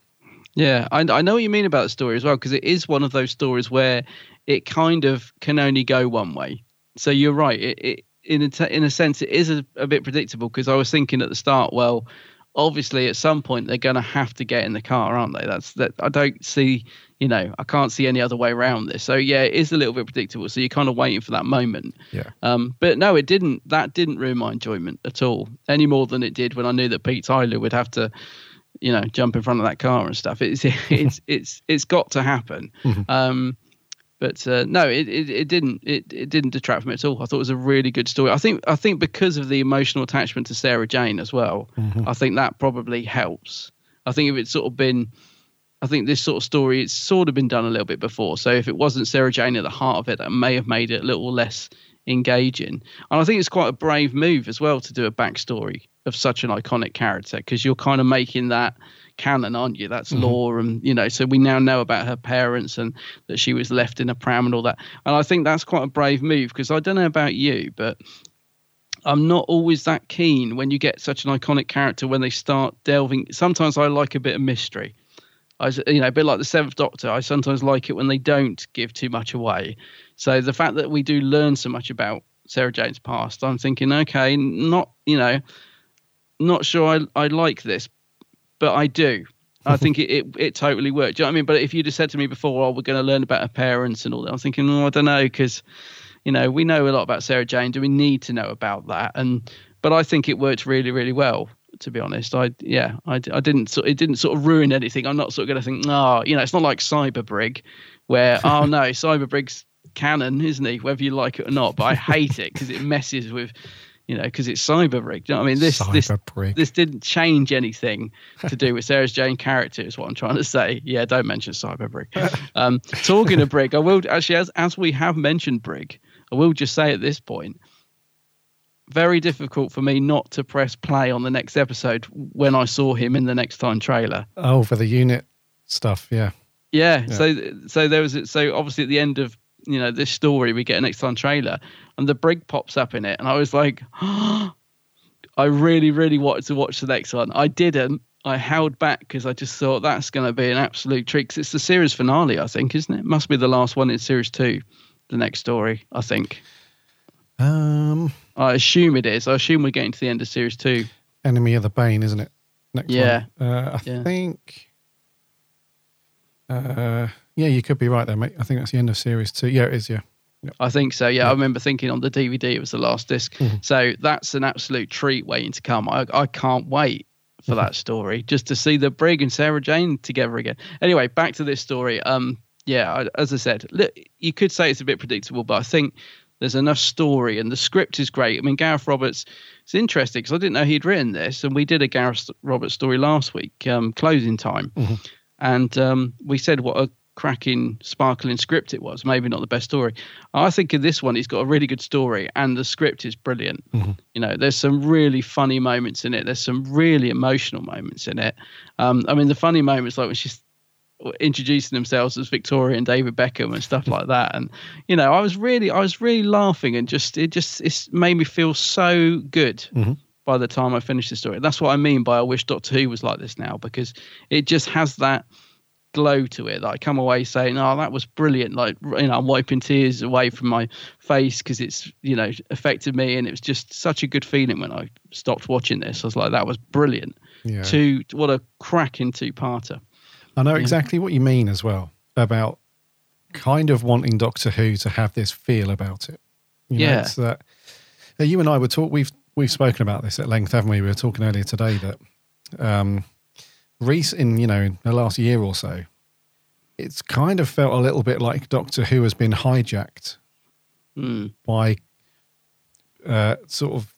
Yeah, I, I know what you mean about the story as well because it is one of those stories where it kind of can only go one way. So you're right. It, it in a t- in a sense it is a, a bit predictable because I was thinking at the start, well, obviously at some point they're going to have to get in the car, aren't they? That's that. I don't see, you know, I can't see any other way around this. So yeah, it is a little bit predictable. So you're kind of waiting for that moment. yeah Um, but no, it didn't. That didn't ruin my enjoyment at all, any more than it did when I knew that Pete Tyler would have to, you know, jump in front of that car and stuff. It's it's it's it's got to happen. Um, but uh, no, it, it, it didn't it, it didn't detract from it at all. I thought it was a really good story. I think I think because of the emotional attachment to Sarah Jane as well, I think that probably helps. I think if it's sort of been I think this sort of story it's sort of been done a little bit before. So if it wasn't Sarah Jane at the heart of it, that may have made it a little less engaging. And I think it's quite a brave move as well to do a backstory of such an iconic character because you're kind of making that canon, aren't you? That's Mhm. law, and you know, so we now know about her parents and that she was left in a pram and all that. And I think that's quite a brave move because I don't know about you, but I'm not always that keen when you get such an iconic character when they start delving. Sometimes I like a bit of mystery. I, you know, a bit like the Seventh Doctor. I sometimes like it when they don't give too much away. So the fact that we do learn so much about Sarah Jane's past, I'm thinking, okay, not you know, not sure I I like this, but I do. I think it, it, it totally worked. Do you know what I mean? But if you'd have said to me before, oh, we're going to learn about her parents and all that, I'm thinking, oh, I don't know, because, you know, we know a lot about Sarah Jane. Do we need to know about that? And, but I think it worked really, really well, to be honest. I, yeah, I, I didn't, sort- it didn't sort of ruin anything. I'm not sort of going to think, oh, you know, it's not like Cyberbrig where, oh no, Cyberbrig's canon, isn't he? Whether you like it or not. But I hate it because it messes with, you know, because it's Cyberbrig. You know I mean? This, this, Cyberbrig. this didn't change anything to do with Sarah Jane character, is what I'm trying to say. Yeah, don't mention Cyberbrig. Um, talking of Brig, I will actually, as as we have mentioned Brig, I will just say at this point, very difficult for me not to press play on the next episode when I saw him in the next time trailer. oh for the unit stuff yeah Yeah, Yeah. So so there was so obviously at the end of you know this story we get a next time trailer and the brig pops up in it and I was like, I really really wanted to watch the next one. I didn't. I held back because I just thought that's going to be an absolute treat. 'Cause it's the series finale, I think, isn't it? Must be the last one in series two. The next story, I think. Um I assume it is. I assume we're getting to the end of series two. enemy of the bane isn't it next Yeah. one. Uh, i Yeah. think Uh, yeah, you could be right there, mate. I think that's the end of series two. Yeah, it is. Yeah. I think so. Yeah, I remember thinking on the DVD it was the last disk Mm-hmm. So that's an absolute treat waiting to come. I, I can't wait for Mm-hmm. that story just to see the Brig and Sarah Jane together again. Anyway, back to this story. Um, yeah, I, as I said, look, you could say it's a bit predictable, but I think there's enough story and the script is great. I mean, Gareth Roberts. It's interesting because I didn't know he'd written this, and we did a Gareth Roberts story last week, um, closing time, and um, we said what a cracking, sparkling script it was. Maybe not the best story. I think in this one, he's got a really good story, and the script is brilliant. You know, there's some really funny moments in it. There's some really emotional moments in it. Um, I mean, the funny moments like when she's introducing themselves as Victoria and David Beckham and stuff like that. And you know, I was really, I was really laughing, and just it just it's made me feel so good. Mm-hmm. By the time I finished the story, that's what I mean by I wish Doctor Who was like this now because it just has that glow to it that I come away saying, "Oh, that was brilliant!" Like you know, I'm wiping tears away from my face because it's you know affected me, and it was just such a good feeling when I stopped watching this. I was like, "That was brilliant." Yeah. Two, what a cracking two-parter. I know exactly what you mean as well about kind of wanting Doctor Who to have this feel about it. You know, Yeah. it's that uh, you and I were talk. We've we've spoken about this at length, haven't we? We were talking earlier today that um, Reese in you know in the last year or so, it's kind of felt a little bit like Doctor Who has been hijacked Mm. by uh, sort of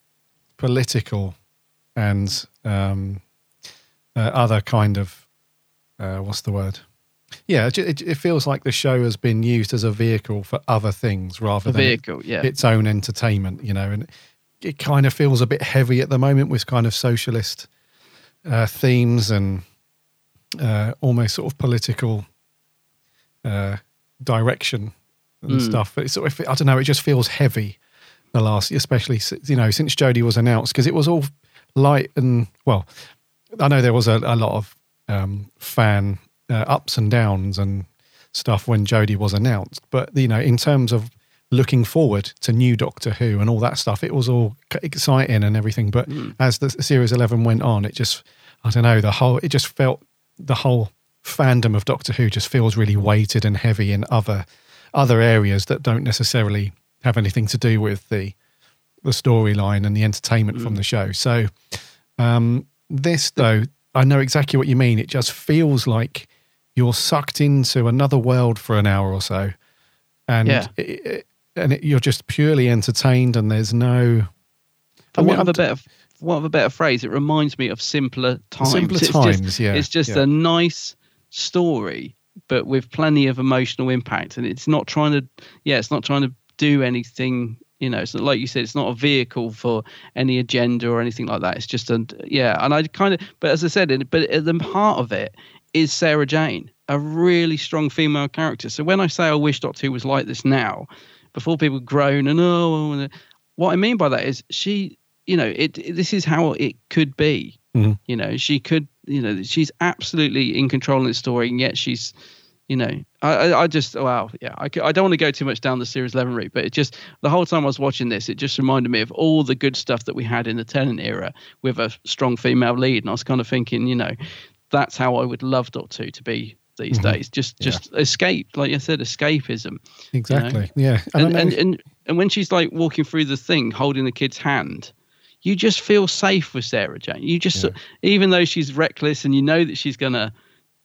political and um, uh, other kind of uh, what's the word? Yeah, it, it, it feels like the show has been used as a vehicle for other things rather A than vehicle, yeah. its own entertainment. You know, and it kind of feels a bit heavy at the moment with kind of socialist uh, themes and uh, almost sort of political uh, direction and Mm. stuff. But it's sort of, I don't know, it just feels heavy. The last, especially you know, since Jodie was announced, because it was all light and well, I know there was a, a lot of um, fan uh, ups and downs and stuff when Jodie was announced, but you know, in terms of looking forward to new Doctor Who and all that stuff, it was all exciting and everything. But as the series eleven went on, it just, I don't know, the whole, it just felt the whole fandom of Doctor Who just feels really weighted and heavy in other other areas that don't necessarily have anything to do with the the storyline and the entertainment from the show. So um, this though, I know exactly what you mean. It just feels like you're sucked into another world for an hour or so, and Yeah. it, it- and it, you're just purely entertained, and there's no. For I mean, want of a better, want of a better phrase, it reminds me of simpler times. Simpler it's times, just, yeah, It's just yeah. a nice story, but with plenty of emotional impact, and it's not trying to, yeah, it's not trying to do anything. You know, it's not like you said, it's not a vehicle for any agenda or anything like that. It's just a, yeah, and I kind of, but as I said, but at the heart of it is Sarah Jane, a really strong female character. So when I say I wish Doctor Who was like this now, before people groan and oh, and, what I mean by that is she, you know, it, it- this is how it could be. Mhm. You know, she could, you know, she's absolutely in control of the story, and yet she's, you know, I, I, just, wow, yeah, I, I don't want to go too much down the series 11 route, but it just, the whole time I was watching this, it just reminded me of all the good stuff that we had in the Tennant era with a strong female lead. And I was kind of thinking, you know, that's how I would love Doctor Who to be these Mhm. days. Just, just escape, like I said, escapism. you know? Exactly. Yeah. And and, know- and and when she's like walking through the thing holding the kid's hand you just feel safe with sarah jane you just even though she's reckless and you know that she's gonna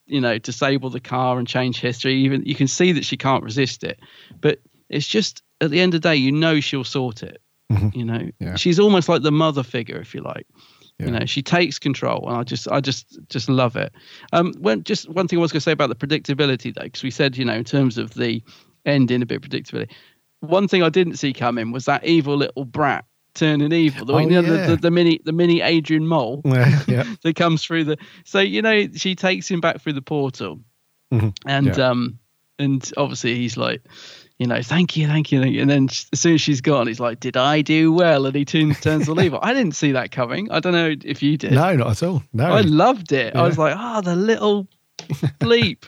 you know disable the car and change history even you can see that she can't resist it but it's just at the end of the day you know she'll sort it Mhm. you know Yeah. she's almost like the mother figure if you like Yeah. you know she takes control and i just i just just love it um when just one thing i was going to say about the predictability though because we said you know in terms of the ending a bit predictability one thing i didn't see coming was that evil little brat turning evil the, Oh, you know, yeah. the, the mini the mini adrian mole Yeah, yeah. that comes through the so you know she takes him back through the portal Mhm. and um and obviously he's like you know thank you thank you, thank you. and then as soon as she's gone he's like did i do well and he turns turns all evil i didn't see that coming i don't know if you did no, not at all. No. i loved it i was like oh the little bleep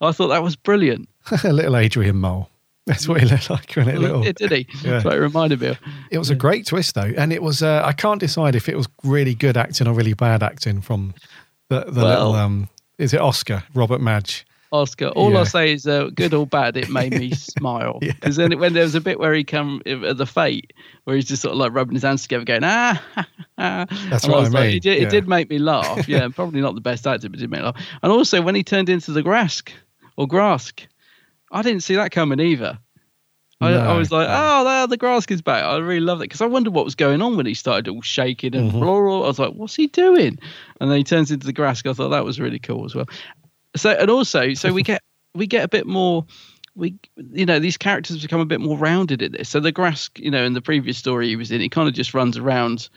i thought that was brilliant a little Adrian Mole. That's what he looked like. Wasn't it? Little, Yeah, did he Yeah. it reminded me of It was a great twist, though, and it was. Uh, I can't decide if it was really good acting or really bad acting from the, the Well- little. Um, is it Oscar Robert Madge? Oscar. All Yeah. I'll say is, uh, good or bad, it made me smile because then when there was a bit where he come at the fate where he's just sort of like rubbing his hands together, going ah. That's And what I was like, mean, It did, yeah. it did make me laugh. Yeah, probably not the best actor, but it did make me laugh. And also when he turned into the Graske or Graske, I didn't see that coming either. I, I was like, oh, there, the Graske is back. I really love it because I wondered what was going on when he started all shaking and Mm-hmm. blah. I was like, what's he doing? And then he turns into the Graske. I thought that was really cool as well. So and also, so we get we get a bit more. We you know these characters become a bit more rounded in this. So the Graske, you know, in the previous story he was in, he kind of just runs around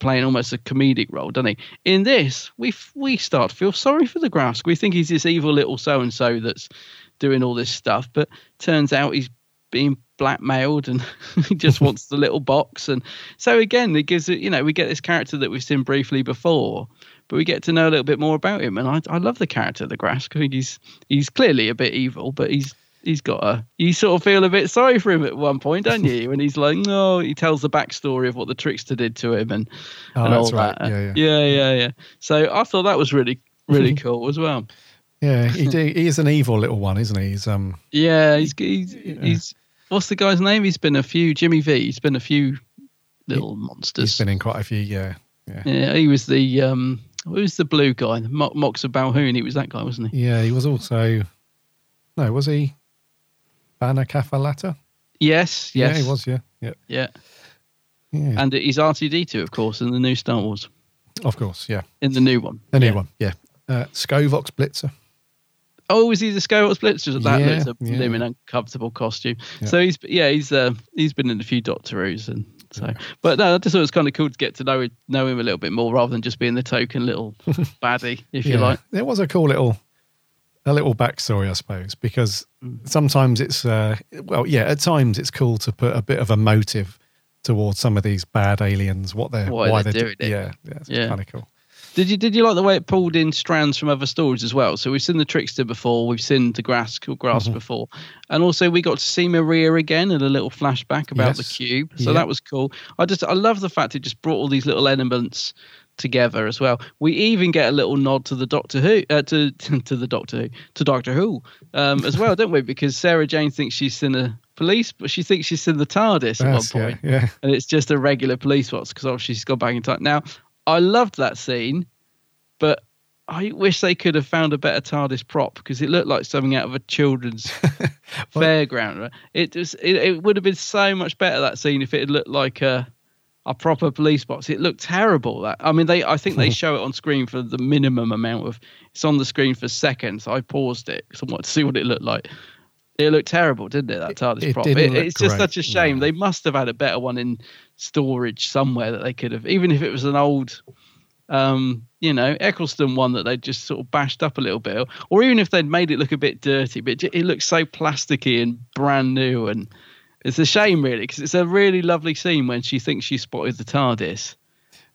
playing almost a comedic role, doesn't he? In this, we f- we start to feel sorry for the Graske. We think he's this evil little so and so that's doing all this stuff, but turns out he's being blackmailed and he just wants the little box. And so again, it gives it. You know, we get this character that we've seen briefly before, but we get to know a little bit more about him. And I I love the character of the Graske. I think he's he's clearly a bit evil, but he's he's got a you sort of feel a bit sorry for him at one point, don't you? When he's like, no, he tells the backstory of what the trickster did to him and, Oh, and all right. that. Yeah, yeah, yeah, yeah. So I thought that was really really cool as well. Yeah, he do, he is an evil little one, isn't he? He's um Yeah, he's he's, he's what's the guy's name? He's been a few Jimmy Vee. He's been a few little monsters. he's been in quite a few. Yeah, yeah, Yeah, he was the um, who was the blue guy? Mo- Moxx of Balhoon. He was that guy, wasn't he? yeah. He was also no, was he? Bannakaffalatta? Yes, yes, Yeah, he was. Yeah, yeah, Yeah, yeah. and he's R two D two, of course, in the new Star Wars, of course. Yeah, in the new one. the new one. Yeah, uh, Skovox Blitzer. Oh, is he the Skywalker Blitzer? That Yeah, looks a yeah. blooming uncomfortable costume. Yeah. So he's yeah he's uh, he's been in a few Doctor Who's and so. But no, I just thought it was kind of cool to get to know know him a little bit more rather than just being the token little baddie, if you like. It was a cool little a little backstory, I suppose, because sometimes it's uh, well, yeah, at times it's cool to put a bit of a motive towards some of these bad aliens, what they're Why why they're they're doing it. Yeah, yeah, it's Yeah. kind of cool. Did you did you like the way it pulled in strands from other stories as well? So we've seen the trickster before, we've seen the Graske or Graske Mhm. before, and also we got to see Maria again in a little flashback about the cube. So Yeah. that was cool. I just I love the fact it just brought all these little elements together as well. We even get a little nod to the Doctor Who, uh, to to the Doctor Who, to Doctor Who, um, as well, don't we? Because Sarah Jane thinks she's seen a police, but she thinks she's seen the TARDIS at one Yes, yeah, yeah. and it's just a regular police box because obviously she's gone back in time. Now, I loved that scene, but I wish they could have found a better TARDIS prop because it looked like something out of a children's fairground. It just it, it would have been so much better that scene if it had looked like a a proper police box. It looked terrible. That I mean, they I think they show it on screen for the minimum amount of. It's on the screen for seconds. I paused it because I wanted to see what it looked like. It looked terrible, didn't it? That TARDIS it prop. It- look it's just great, such a shame. They must have had a better one in storage somewhere that they could have, even if it was an old, um, you know, Eccleston one that they just sort of bashed up a little bit, or even if they'd made it look a bit dirty, but it, it looks so plasticky and brand new, and it's a shame really because it's a really lovely scene when she thinks she spotted the TARDIS.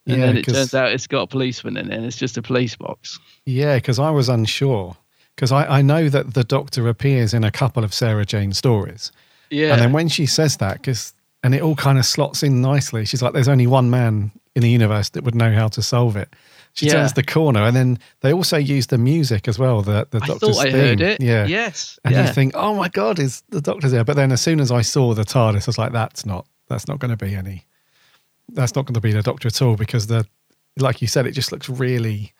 And Yeah, then it turns out it's got a policeman in it and it's just a police box. Yeah, because I was unsure. Because I, I know that the Doctor appears in a couple of Sarah Jane stories. Yeah. And then when she says that, because and it all kind of slots in nicely. She's like, "There's only one man in the universe that would know how to solve it." She Yeah. turns the corner, and then they also use the music as well. The the I Doctor's thought I theme. heard it. Yeah. Yes. And yeah. you think, "Oh my God, is the Doctor's there?" But then as soon as I saw the TARDIS, I was like, "That's not. That's not going to be any. That's not going to be the Doctor at all." Because the, like you said, it just looks really.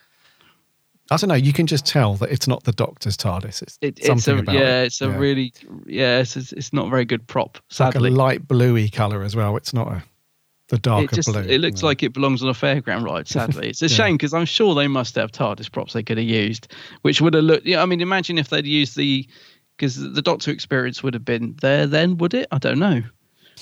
I don't know. You can just tell that it's not the Doctor's TARDIS. It's It, it's something a about yeah, it's a really yeah, it's, it's it's not a very good prop. It's like a light bluey color as well. It's not a the darker it just blue. it looks like it belongs on a fairground ride. Sadly, it's a Yeah. shame because I'm sure they must have TARDIS props they could have used, which would have looked. Yeah, I mean, imagine if they'd used the because the Doctor experience would have been there. Then would it? I don't know.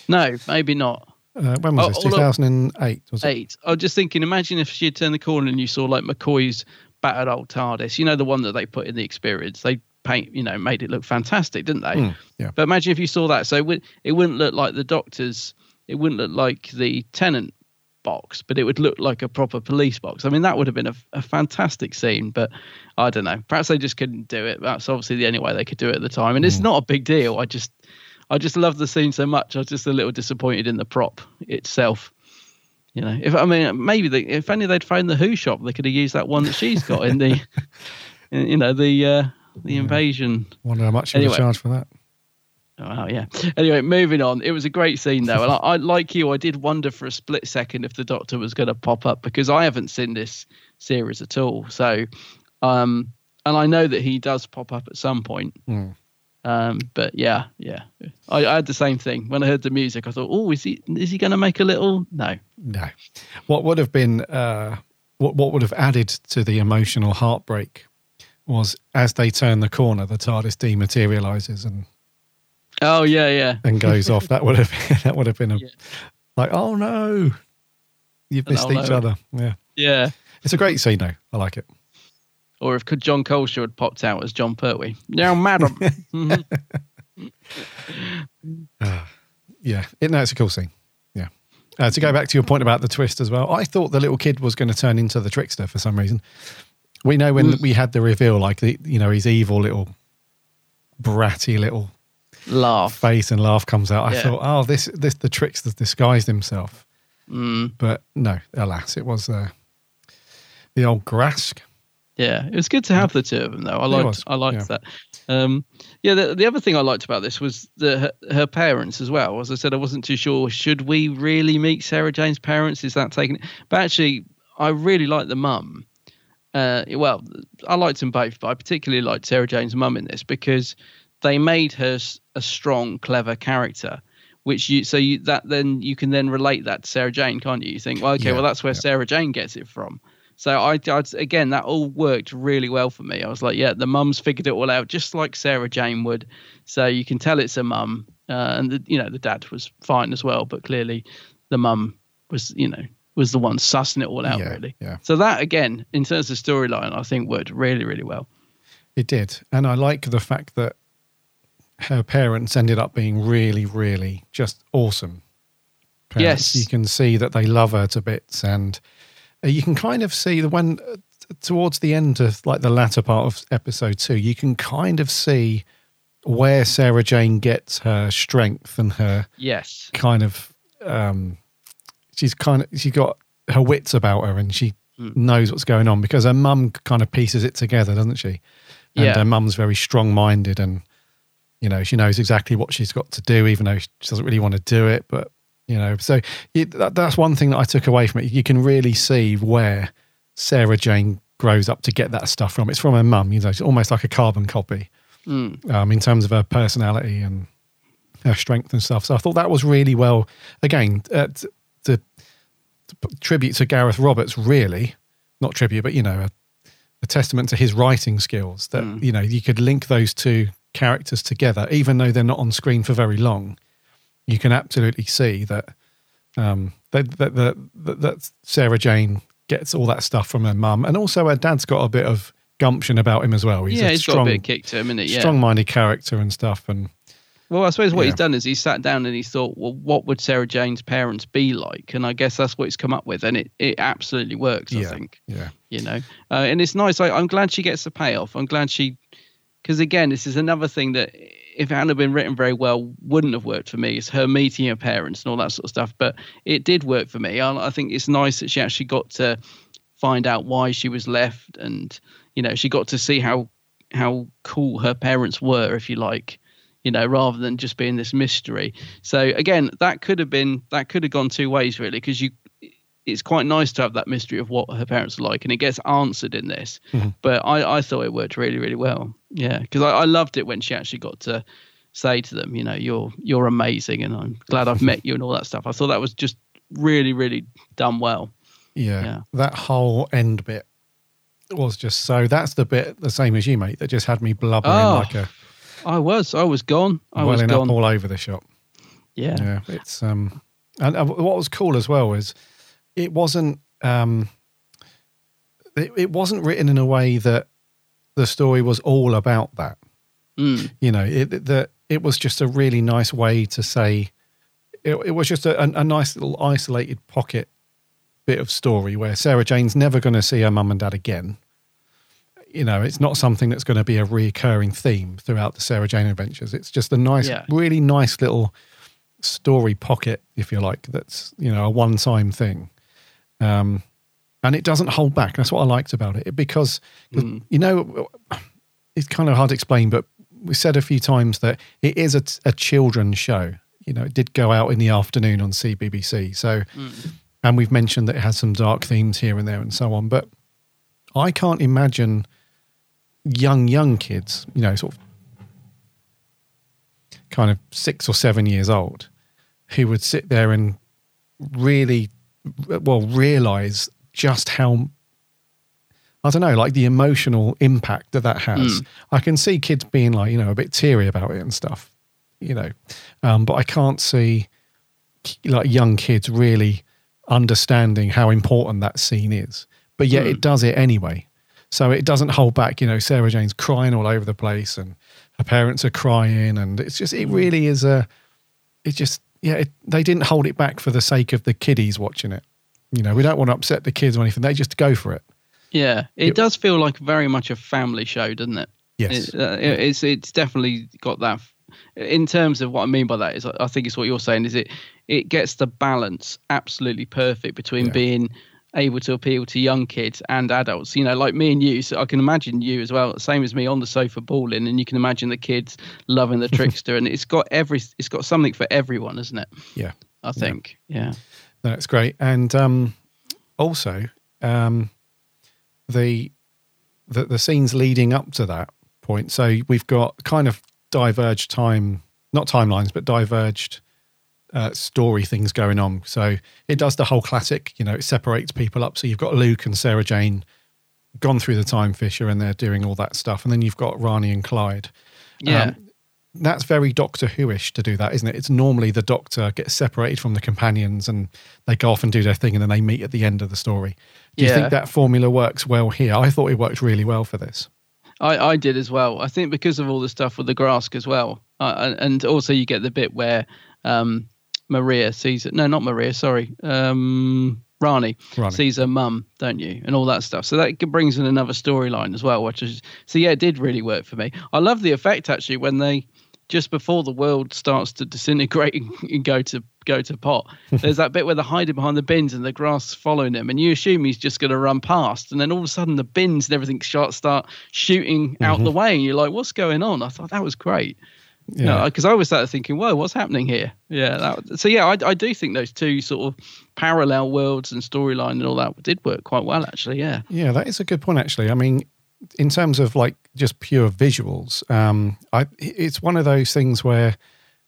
No, maybe not. Uh, when was Oh, this? oh, 2008. Was it? Eight. I was just thinking. Imagine if she had turned the corner and you saw like McCoy's battered old TARDIS. You know the one that they put in the experience. They paint, you know, made it look fantastic, didn't they? Mm, yeah. But imagine if you saw that. So it, would, it wouldn't look like the Doctor's. It wouldn't look like the Tennant box, but it would look like a proper police box. I mean, that would have been a, a fantastic scene. But I don't know. Perhaps they just couldn't do it. That's obviously the only way they could do it at the time. And Hmm. it's not a big deal. I just. I just love the scene so much. I was just a little disappointed in the prop itself. You know, if I mean, maybe they, if only they'd found the Who shop, they could have used that one that she's got in the, in, you know, the uh, the invasion. Wonder how much you Anyway. would charge for that. Oh yeah. Anyway, moving on. It was a great scene though, and I, I like you. I did wonder for a split second if the Doctor was going to pop up because I haven't seen this series at all. So, um, and I know that he does pop up at some point. Hmm. Um, but yeah, yeah, I, I had the same thing when I heard the music. I thought, oh, is he is he going to make a little? No. No. What would have been, uh, what, what would have added to the emotional heartbreak was as they turn the corner, the TARDIS dematerializes and, Oh yeah, yeah. and goes off. That would have that would have been a, like, oh no, you've missed each no. other. Yeah. Yeah. It's a great scene though. I like it. Or if could Jon Culshaw had popped out as Jon Pertwee. Now, madam. Mhm. Yeah, it, no, it's a cool scene. Yeah. Uh, to go back to your point about the twist as well, I thought the little kid was going to turn into the trickster for some reason. We know when Mm. we had the reveal, like the, you know, his evil little bratty little laugh face and laugh comes out. I Yeah. thought, oh, this this the trickster's disguised himself. Mm. But no, alas, it was uh, the old Graske. Yeah, it was good to have the two of them, though. I liked, I liked yeah. that. Um, yeah, the, the other thing I liked about this was the, her, her parents as well. As I said, I wasn't too sure should we really meet Sarah Jane's parents? Is that taking? But actually, I really liked the mum. Uh, well, I liked them both, but I particularly liked Sarah Jane's mum in this because they made her a strong, clever character. Which you so you that then you can then relate that to Sarah Jane, can't you? You think, well, okay, Yeah, well that's where Sarah Jane gets it from. So I, I again that all worked really well for me. I was like, yeah, the mum's figured it all out just like Sarah Jane would. So you can tell it's a mum, uh, and the, you know the dad was fine as well, but clearly the mum was you know was the one sussing it all out Yeah, really. yeah. So that again, in terms of storyline, I think worked really really well. It did, and I like the fact that her parents ended up being really, really just awesome. Yes. You can see that they love her to bits, and you can kind of see the when uh, towards the end of like the latter part of episode two, you can kind of see where Sarah Jane gets her strength and her Yes. kind of um she's kind of she got her wits about her and she Hmm. knows what's going on because her mum kind of pieces it together doesn't she and Yeah. her mum's very strong-minded and you know she knows exactly what she's got to do even though she doesn't really want to do it but you know so it, that, that's one thing that i took away from it you can really see where sarah jane grows up to get that stuff from it's from her mum you know it's almost like a carbon copy Mm. um, in terms of her personality and her strength and stuff. So I thought that was really well. Again, uh, t- to tribute to Gareth Roberts, really not tribute, but you know, a, a testament to his writing skills. That Mm. you know you could link those two characters together, even though they're not on screen for very long. You can absolutely see that um, that, that, that, that that Sarah Jane gets all that stuff from her mum, and also her dad's got a bit of gumption about him as well. He's yeah, a he's strong, got a bit of kick to him, innit? Yeah. strong-minded character and stuff, and Well, I suppose what Yeah. he's done is he sat down and he thought, well, what would Sarah Jane's parents be like? And I guess that's what he's come up with, and it, it absolutely works. I Yeah, think. yeah. You know, uh, and it's nice. I, I'm glad she gets the payoff. I'm glad she, because again, this is another thing that if it hadn't been written very well, wouldn't have worked for me. It's her meeting her parents and all that sort of stuff. But it did work for me. I, I think it's nice that she actually got to find out why she was left, and you know, she got to see how how cool her parents were, if you like you know, rather than just being this mystery. So again, that could have been that could have gone two ways really, because you it's quite nice to have that mystery of what her parents are like, and it gets answered in this. Mhm. But I, I thought it worked really, really well. Yeah, because I, I loved it when she actually got to say to them, you know, you're you're amazing, and I'm glad I've met you, and all that stuff. I thought that was just really, really done well. Yeah, Yeah. that whole end bit was just so. That's the bit the same as you, mate. That just had me blubbering Oh, like a I was, I was gone. I was gone. up all over the shop. yeah. Yeah, it's um, and uh, what was cool as well was it wasn't um, it, it wasn't written in a way that the story was all about that. Mm. You know, it that it was just a really nice way to say. It, it was just a, a, nice little isolated pocket bit of story where Sarah Jane's never going to see her mum and dad again. You know, it's not something that's going to be a recurring theme throughout the Sarah Jane adventures. It's just a nice, Yeah. really nice little story pocket, if you like, that's, you know, a one time thing. Um, and it doesn't hold back. That's what I liked about it because, 'cause, you know, it's kind of hard to explain, but we said a few times that it is a, a children's show. You know, it did go out in the afternoon on CBBC. So, Mm. and we've mentioned that it has some dark themes here and there and so on. But I can't imagine young, young kids, you know, sort of kind of six or seven years old, who would sit there and really, well, realize just how, I don't know, like the emotional impact that that has. Mm. I can see kids being like, you know, a bit teary about it and stuff, you know, um, but I can't see like young kids really understanding how important that scene is. But yet it does it anyway. So it doesn't hold back. You know, Sarah Jane's crying all over the place, and her parents are crying, and it's just it really is a. it just yeah, it, they didn't hold it back for the sake of the kiddies watching it. You know, we don't want to upset the kids or anything. They just go for it. Yeah, it It- does feel like very much a family show, doesn't it? Yes. It, uh, it- it's it's definitely got that. In terms of what I mean by that is, I I think it's what you're saying is it it gets the balance absolutely perfect between being able to appeal to young kids and adults. You know, like me and you. So I can imagine you as well, same as me on the sofa balling, and you can imagine the kids loving the trickster, and it's got every it's got something for everyone, isn't it? Yeah. I think. Yeah. No, it's great. And um, also, um, the, the the scenes leading up to that point. So we've got kind of diverged time, not timelines, but diverged uh, story things going on. So it does the whole classic. You know, it separates people up. So you've got Luke and Sarah Jane gone through the time fissure, and they're doing all that stuff. And then you've got Rani and Clyde. Yeah. Um, that's very Doctor Who-ish to do that, isn't it? It's normally the Doctor gets separated from the companions and they go off and do their thing, and then they meet at the end of the story. Do you think that formula works well here? I thought it worked really well for this. I, I did as well. I think because of all the stuff with the Graske as well, uh, and also you get the bit where um, Maria sees it. No, not Maria. Sorry, um, Rani, Rani. sees her mum, don't you, and all that stuff. So that brings in another storyline as well. Which is so yeah, it did really work for me. I love the effect actually when they just before the world starts to disintegrate and go to go to pot. There's that bit where they're hiding behind the bins and the Graske following him, and you assume he's just going to run past, and then all of a sudden the bins and everything start start shooting out the way, and you're like, "What's going on?" I thought that was great. Yeah. because I was started thinking, "Whoa, what's happening here?" Yeah, that, so yeah, I, I do think those two sort of parallel worlds and storyline and all that did work quite well, actually. Yeah, Yeah, that is a good point, actually. I mean, in terms of like just pure visuals, um, I, it's one of those things where,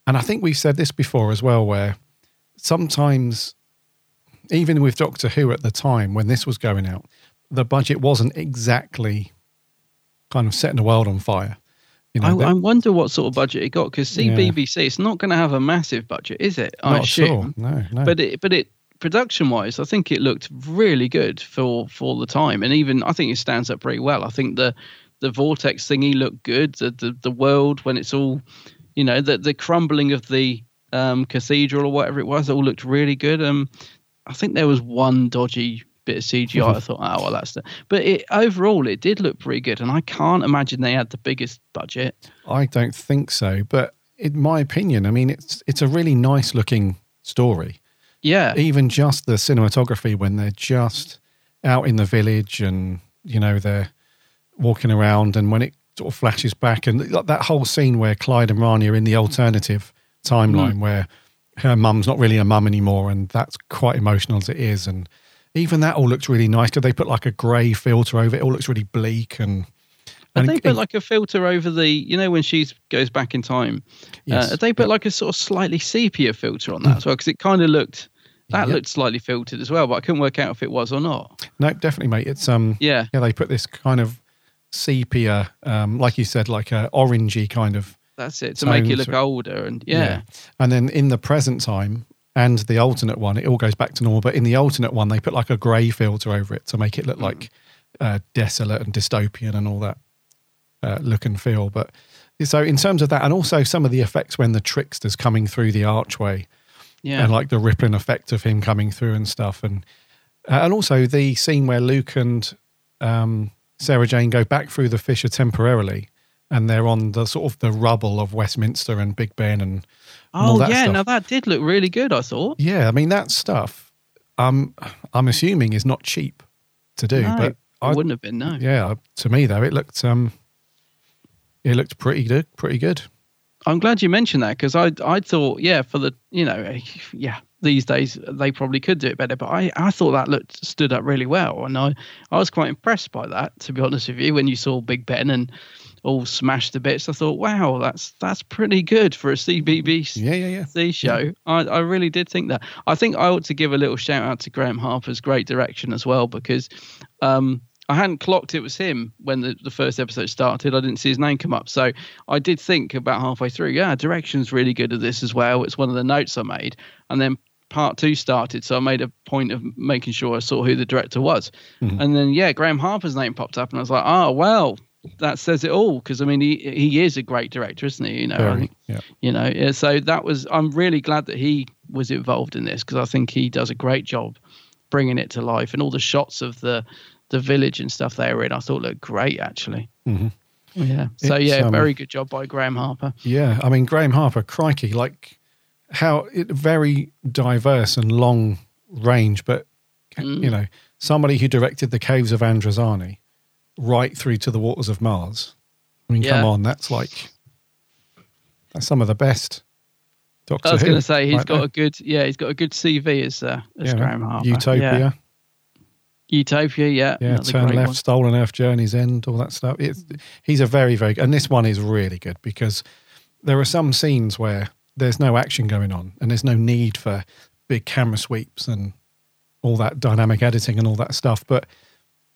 and I think we've said this before as well, where sometimes, even with Doctor Who at the time when this was going out, the budget wasn't exactly kind of setting the world on fire. You know, I, I wonder what sort of budget it got because CBBC, Yeah. It's not going to have a massive budget, is it? I Not assume. all. No, no. But it, but it, production wise, I think it looked really good for for the time, and even I think it stands up pretty well. I think the the vortex thingy looked good. The the, the world when it's all, you know, the the crumbling of the um, cathedral or whatever it was, it all looked really good. Um, I think there was one dodgy bit of CGI. I thought, oh well, that's the. But it overall, it did look pretty good, and I can't imagine they had the biggest budget. I don't think so. But in my opinion, I mean, it's it's a really nice looking story. Yeah. Even just the cinematography when they're just out in the village and you know they're walking around, and when it sort of flashes back, and like that whole scene where Clyde and Rani are in the alternative timeline Mm. where her mum's not really a mum anymore, and that's quite emotional as it is, and even that all looks really nice because they put like a grey filter over it. It all looks really bleak and. And they put like a filter over the, you know, when she goes back in time? Yes. Uh, they put like a sort of slightly sepia filter on that as well? Because it kind of looked, that Yep. looked slightly filtered as well, but I couldn't work out if it was or not. No, definitely, mate. It's um, Yeah. yeah. They put this kind of sepia, um, like you said, like a orangey kind of. That's it, to make tones. look older. And yeah. And then in the present time and the alternate one, it all goes back to normal. But in the alternate one, they put like a grey filter over it to make it look Mm. like uh, desolate and dystopian and all that uh, look and feel. But so in terms of that, and also some of the effects when the trickster's coming through the archway, Yeah. and like the rippling effect of him coming through and stuff, and uh, and also the scene where Luke and um, Sarah Jane go back through the fissure temporarily, and they're on the sort of the rubble of Westminster and Big Ben and, and Oh, yeah. stuff. Now that did look really good, I thought. Yeah, I mean that stuff. Um, I'm assuming is not cheap to do, No, but it I wouldn't have been, no. Yeah, to me though, it looked um, it looked pretty good. Pretty good. I'm glad you mentioned that because I I thought yeah for the you know yeah these days they probably could do it better but I, I thought that looked stood up really well and I I was quite impressed by that to be honest with you when you saw Big Ben and all smashed to bits I thought wow that's that's pretty good for a CBBC yeah, yeah, yeah. show I, I really did think that I think I ought to give a little shout out to Graeme Harper's great direction as well because um I hadn't clocked it was him when the, the first episode started. I didn't see his name come up. So I did think about halfway through, yeah, direction's really good at this as well. It's one of the notes I made. And then part two started. So I made a point of making sure I saw who the director was. Mm-hmm. And then, yeah, Graeme Harper's name popped up. And I was like, oh, well, that says it all. Because, I mean, he, he is a great director, isn't he? You know, I Very, think, yeah. you know, so that was, I'm really glad that he was involved in this because I think he does a great job bringing it to life. And all the shots of the, the village and stuff they were in, I thought looked great actually. Mm-hmm. Yeah. So It's, yeah, um, very good job by Graeme Harper. Yeah, I mean Graeme Harper, crikey, like how it very diverse and long range, but Mm. you know, somebody who directed the Caves of Androzani right through to the Waters of Mars. I mean, come on, that's like that's some of the best. Doctor I was going to say he's right got there. a good yeah he's got a good CV as uh, as Yeah, Graeme Harper. Utopia, Yeah. Utopia, yeah. yeah, Turn Left, one. Stolen Earth, Journey's End, all that stuff. It's, he's a very, very and this one is really good because there are some scenes where there's no action going on and there's no need for big camera sweeps and all that dynamic editing and all that stuff, but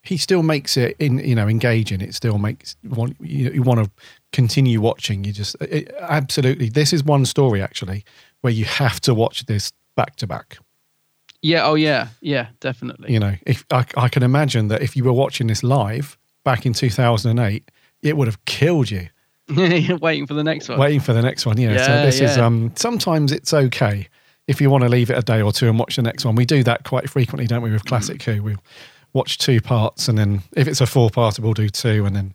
he still makes it in you know engaging. It still makes want you, you want to continue watching. You just it, absolutely. This is one story actually where you have to watch this back to back. Yeah. Oh yeah. Yeah. Definitely. You know, if I, I can imagine that if you were watching this live back in 2008, it would have killed you Waiting for the next one. waiting for the next one. Yeah. so Yeah, this is um sometimes it's okay if you want to leave it a day or two and watch the next one. We do that quite frequently, don't we? With Classic. Who, we watch two parts and then if it's a four parter, we'll do two and then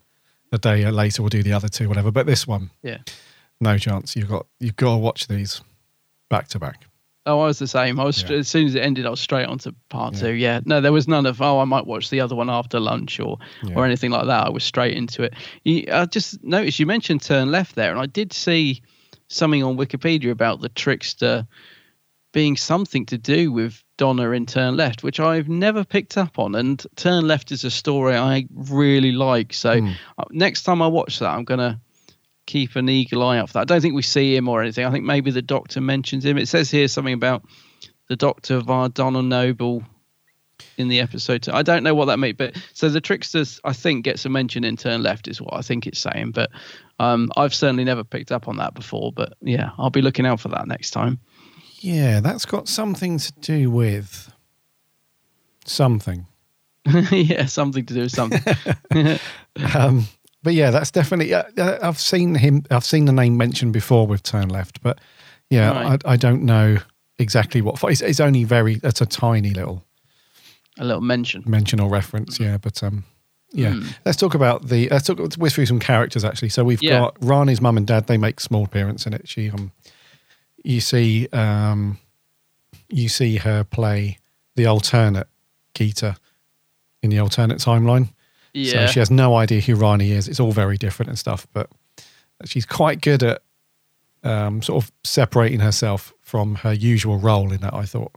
a day later we'll do the other two, whatever. But this one, Yeah. no chance. You've got you've got to watch these back to back. Oh, I was the same. I was as soon as it ended, I was straight on to part two. Yeah, no, there was none of oh, I might watch the other one after lunch or or anything like that. I was straight into it. You, I just noticed you mentioned turn left there, and I did see something on Wikipedia about the trickster being something to do with Donna in Turn Left, which I've never picked up on. And Turn Left is a story I really like. So uh, next time I watch that, I'm gonna keep an eagle eye out for that. I don't think we see him or anything. I think maybe the Doctor mentions him. It says here something about the Doctor via Donna Noble in the episode. I don't know what that means, but so the tricksters, I think, gets a mention in Turn Left, is what I think it's saying. But um, I've certainly never picked up on that before. But yeah, I'll be looking out for that next time. Yeah, that's got something to do with something. yeah, something to do with something. um, but yeah, that's definitely. Uh, I've seen him. I've seen the name mentioned before with Turn Left, but yeah, Right. I, I don't know exactly what. It's, it's only very. It's a tiny little a little mention. mention or reference. Yeah, but um, yeah. Hmm. Let's talk about the. Let's talk. Let's whiz through some characters actually. So we've Yeah. got Rani's mum and dad. They make small appearance in it. She um, you see um, you see her play the alternate Gita in the alternate timeline. Yeah. So she has no idea who Rani is. It's all very different and stuff, but she's quite good at um, sort of separating herself from her usual role in that. I thought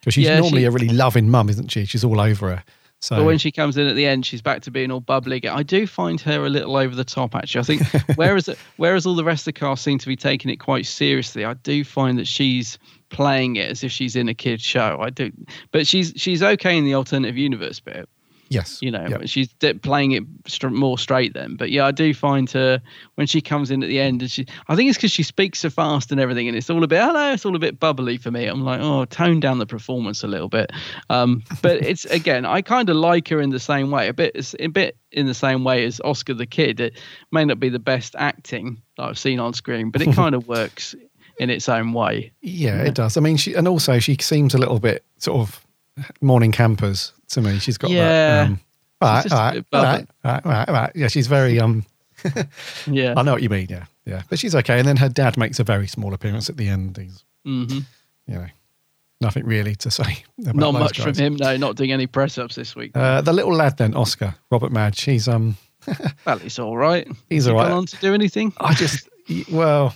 because she's Yeah, normally she- a really loving mum, isn't she? She's all over her. So But when she comes in at the end, she's back to being all bubbly again. I do find her a little over the top, actually. I think whereas whereas all the rest of the cast seem to be taking it quite seriously, I do find that she's playing it as if she's in a kid's show. I do, but she's she's okay in the alternative universe bit. Yes, You know, Yep. she's playing it str- more straight then. But yeah, I do find her when she comes in at the end, and she, I think it's because she speaks so fast and everything, and it's all a bit, hello, it's all a bit bubbly for me. I'm like, oh, tone down the performance a little bit. Um, but it's again, I kind of like her in the same way, a bit, a bit in the same way as Oscar the Kid. It may not be the best acting that I've seen on screen, but it kind of works in its own way. Yeah, it does. I mean, she and also she seems a little bit sort of morning campers to me. She's got Yeah. that. Um, all right, She's just all a right, bit all bubbly. right, all right, all right, all right. Yeah, she's very. Um, Yeah. I know what you mean. Yeah, yeah, but she's okay. And then her dad makes a very small appearance at the end. He's, hmm you know, nothing really to say. About Not much guys. from him, no, not doing any press ups this week. Uh, the little lad then, Oscar Robert Madge. He's um, well, he's all right. He's Has all right. Gone on to do anything? I just well,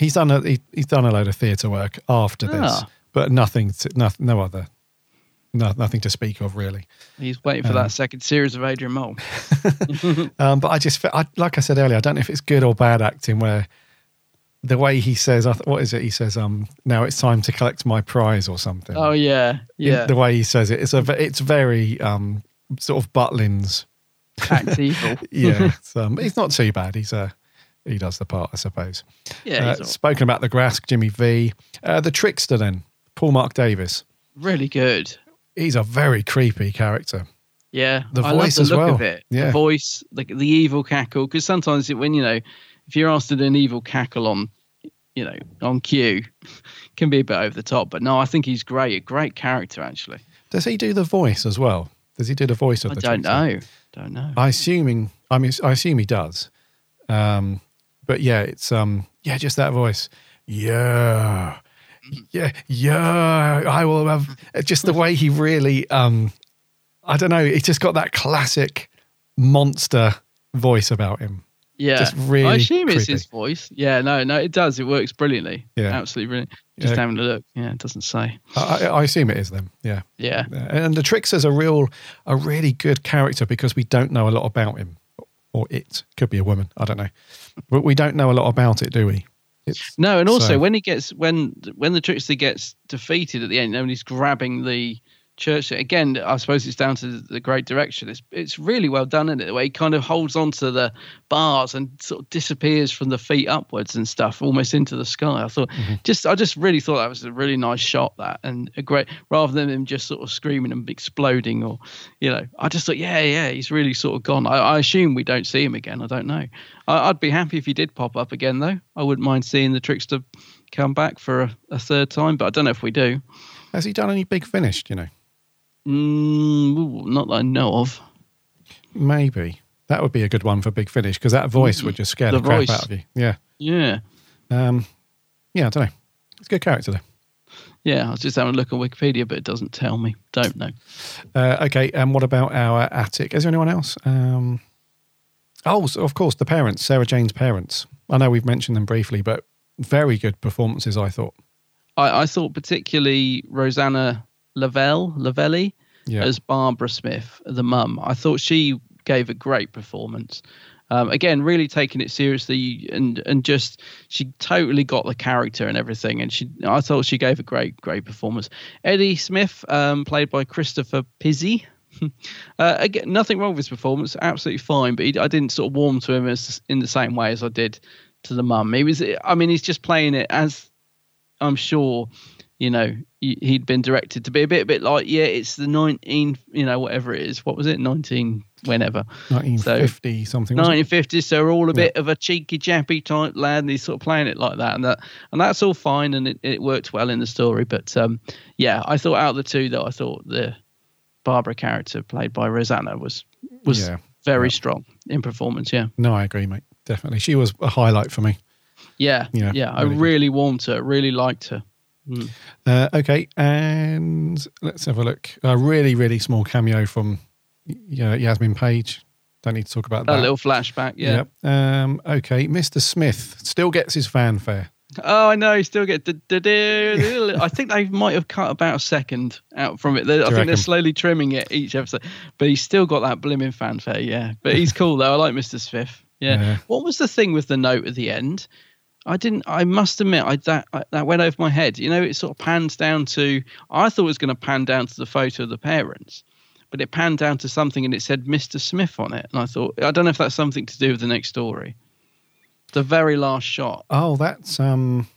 he's done a he, he's done a load of theatre work after this, Ah. but nothing, to, no, no other, no, nothing to speak of really. He's waiting for Um, that second series of Adrian Mole. Um, but I just, I, like I said earlier, I don't know if it's good or bad acting. Where the way he says, "What is it?" He says, "Um, now it's time to collect my prize" or something. oh yeah, yeah. the way he says it, it's a, it's very um sort of Butlins. Act evil. yeah, it's, um, he's not too bad. He's uh, he does the part, I suppose. Yeah, Uh, spoken about the Graske, Jimmy Vee, uh, the trickster. Then Paul Marc Davis. really good. He's a very creepy character. Yeah, The I voice love as look well. of it. Yeah. The voice, the, the evil cackle. Because sometimes it, when you know, if you're asked to do an evil cackle on, you know, on cue, can be a bit over the top. But no, I think he's great. A great character, actually. Does he do the voice as well? Does he do the voice of I the? I don't know. Don't know. I assuming I mean I assume he does. Um but yeah, it's um yeah, just that voice. Yeah. Yeah, yeah, I will have just the way he really um I don't know, he's just got that classic monster voice about him. Yeah, Just really I assume it's his voice. Yeah, no, no, it does. It works brilliantly. Yeah. absolutely brilliant. Just Yeah. having a look. Yeah, it doesn't say. I, I I assume it is them. Yeah. Yeah, And the Trickster's a real a really good character because we don't know a lot about him. Or it could be a woman, I don't know. But we don't know a lot about it, do we? It's, No, and also so- when he gets when when the trickster gets defeated at the end, and he's grabbing the church again. I suppose it's down to the great direction. It's it's really well done in it. The way he kind of holds onto the bars and sort of disappears from the feet upwards and stuff, almost into the sky. I thought mm-hmm. just I just really thought that was a really nice shot. That and a great rather than him just sort of screaming and exploding or you know. I just thought yeah yeah he's really sort of gone. I, I assume we don't see him again. I don't know. I, I'd be happy if he did pop up again though. I wouldn't mind seeing the trickster come back for a, a third time, but I don't know if we do. Has he done any big finish, you know? Mm, not that I know of. Maybe. That would be a good one for Big Finish because that voice would just scare the, The crap voice. out of you. Yeah. Yeah. Um, yeah, I don't know. It's a good character though. Yeah, I was just having a look on Wikipedia, but it doesn't tell me. Don't know. Uh, okay, and what about our attic? Is there anyone else? Um, oh, so of course, the parents, Sarah Jane's parents. I know we've mentioned them briefly, but very good performances, I thought. I, I thought particularly Rosanna Lavelle, Lavelli Yeah. as Barbara Smith, the mum. I thought she gave a great performance. Um, again, really taking it seriously and and just she totally got the character and everything. And she, I thought she gave a great great performance. Eddie Smith, um, played by Christopher Pizzey. uh, again, nothing wrong with his performance, absolutely fine. But he, I didn't sort of warm to him as in the same way as I did to the mum. He was, I mean, he's just playing it as I'm sure, you know, he- he'd been directed to be a bit, a bit like, yeah, it's the 19, you know, whatever it is. What was it? 19, whenever. 1950 something. wasn't it? 1950s, so we're all a bit of a cheeky, jappy type lad, and he's sort of playing it like that, and that, and that's all fine, and it, it worked well in the story. But um, yeah, I thought out of the two, that I thought the Barbara character played by Rosanna was was Yeah. very strong in performance. Yeah, No, I agree, mate. Definitely. She was a highlight for me. yeah, Yeah, yeah. I really good. really warmed to her, really liked her. Mm. Uh, okay, and let's have a look. A really, really small cameo from yeah, Yasmin Page. Don't need to talk about That that. little flashback, yeah. Yep. Um, okay, Mr. Smith still gets his fanfare. Oh, I know. You still get. I think they might have cut about a second out from it. They- I think reckon? they're slowly trimming it each episode, but he's still got that blimmin' fanfare. Yeah, but he's cool though. I like Mister Smith. Yeah. Yeah. What was the thing with the note at the end? I didn't. I must admit, I that I, that went over my head. You know, it sort of pans down to. I thought it was going to pan down to the photo of the parents, but it panned down to something and it said Mister Smith on it, and I thought I don't know if that's something to do with the next story. The very last shot. Oh, that's um.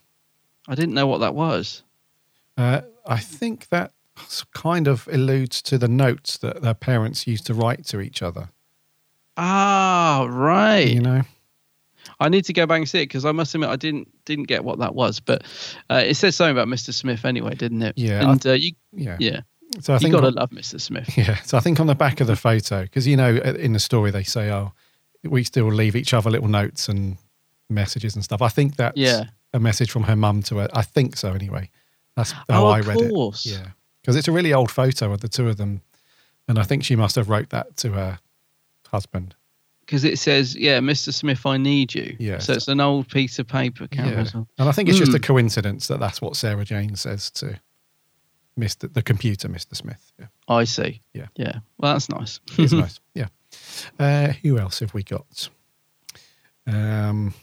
I didn't know what that was. Uh, I think that kind of alludes to the notes that their parents used to write to each other. Ah, right. You know. I need to go back and see it because I must admit I didn't didn't get what that was, but uh, it says something about Mr. Smith anyway, didn't it? Yeah, I- and uh, you, yeah. yeah. So I think you gotta on- love Mr. Smith. Yeah. So I think on the back of the photo, because you know, uh, in the story they say, "Oh, we still leave each other little notes and messages and stuff." I think that's Yeah. a message from her mum to her. I think so, anyway. That's how Oh, I of read course. it. Yeah, because it's a really old photo of the two of them, and I think she must have wrote that to her husband. Because it says, "Yeah, Mr. Smith, I need you." Yes. So it's an old piece of paper. Yeah. And I think it's just a Mm. coincidence that that's what Sarah Jane says to Mr. the computer, Mr. Smith. Yeah. I see. Yeah. Yeah. Well, that's nice. It's nice. Yeah. Uh, who else have we got? Um,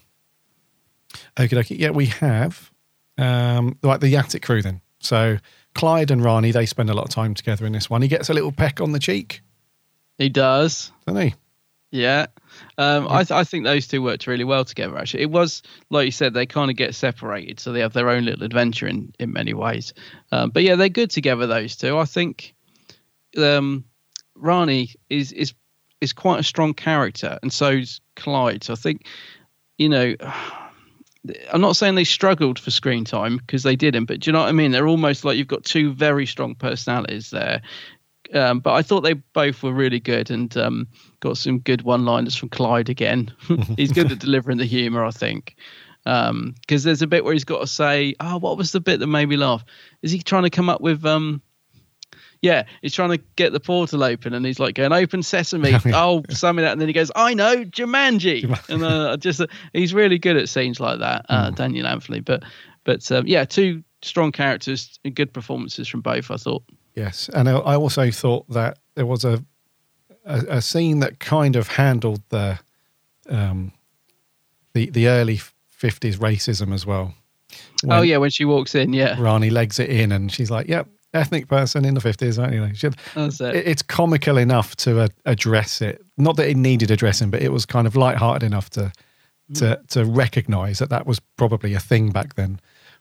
okay, okay. Yeah, we have um, like the Attic crew then. So Clyde and Rani, they spend a lot of time together in this one. He gets a little peck on the cheek, He does. doesn't he? Yeah. Um, I, th- I think those two worked really well together, actually. It was, like you said, they kind of get separated, so they have their own little adventure in, in many ways. Um, but yeah, they're good together, those two. I think um, Rani is, is, is quite a strong character, and so's Clyde. So I think, you know, I'm not saying they struggled for screen time because they didn't, but do you know what I mean? They're almost like you've got two very strong personalities there. Um, but I thought they both were really good and um, got some good one-liners from Clyde again. he's good at delivering the humour, I think. Because there's a bit where he's got to say, "Oh, what was the bit that made me laugh?" Is he trying to come up with? Um, yeah, he's trying to get the portal open, and he's like going, "Open sesame." oh, something that, and then he goes, "I know, Jumanji." and uh, just uh, he's really good at scenes like that, uh, Daniel Anthony. But but um, yeah, two strong characters, and good performances from both. I thought. Yes, and I I also thought that there was a a, a scene that kind of handled the um, the the early fifties racism as well. oh yeah, when she walks in, yeah. Rani legs it in, and she's like, "Yep, ethnic person in the fifties, aren't you?" She- That's it. it- It's comical enough to uh, address it. Not that it needed addressing, but it was kind of light-hearted enough to to to recognise that that was probably a thing back then.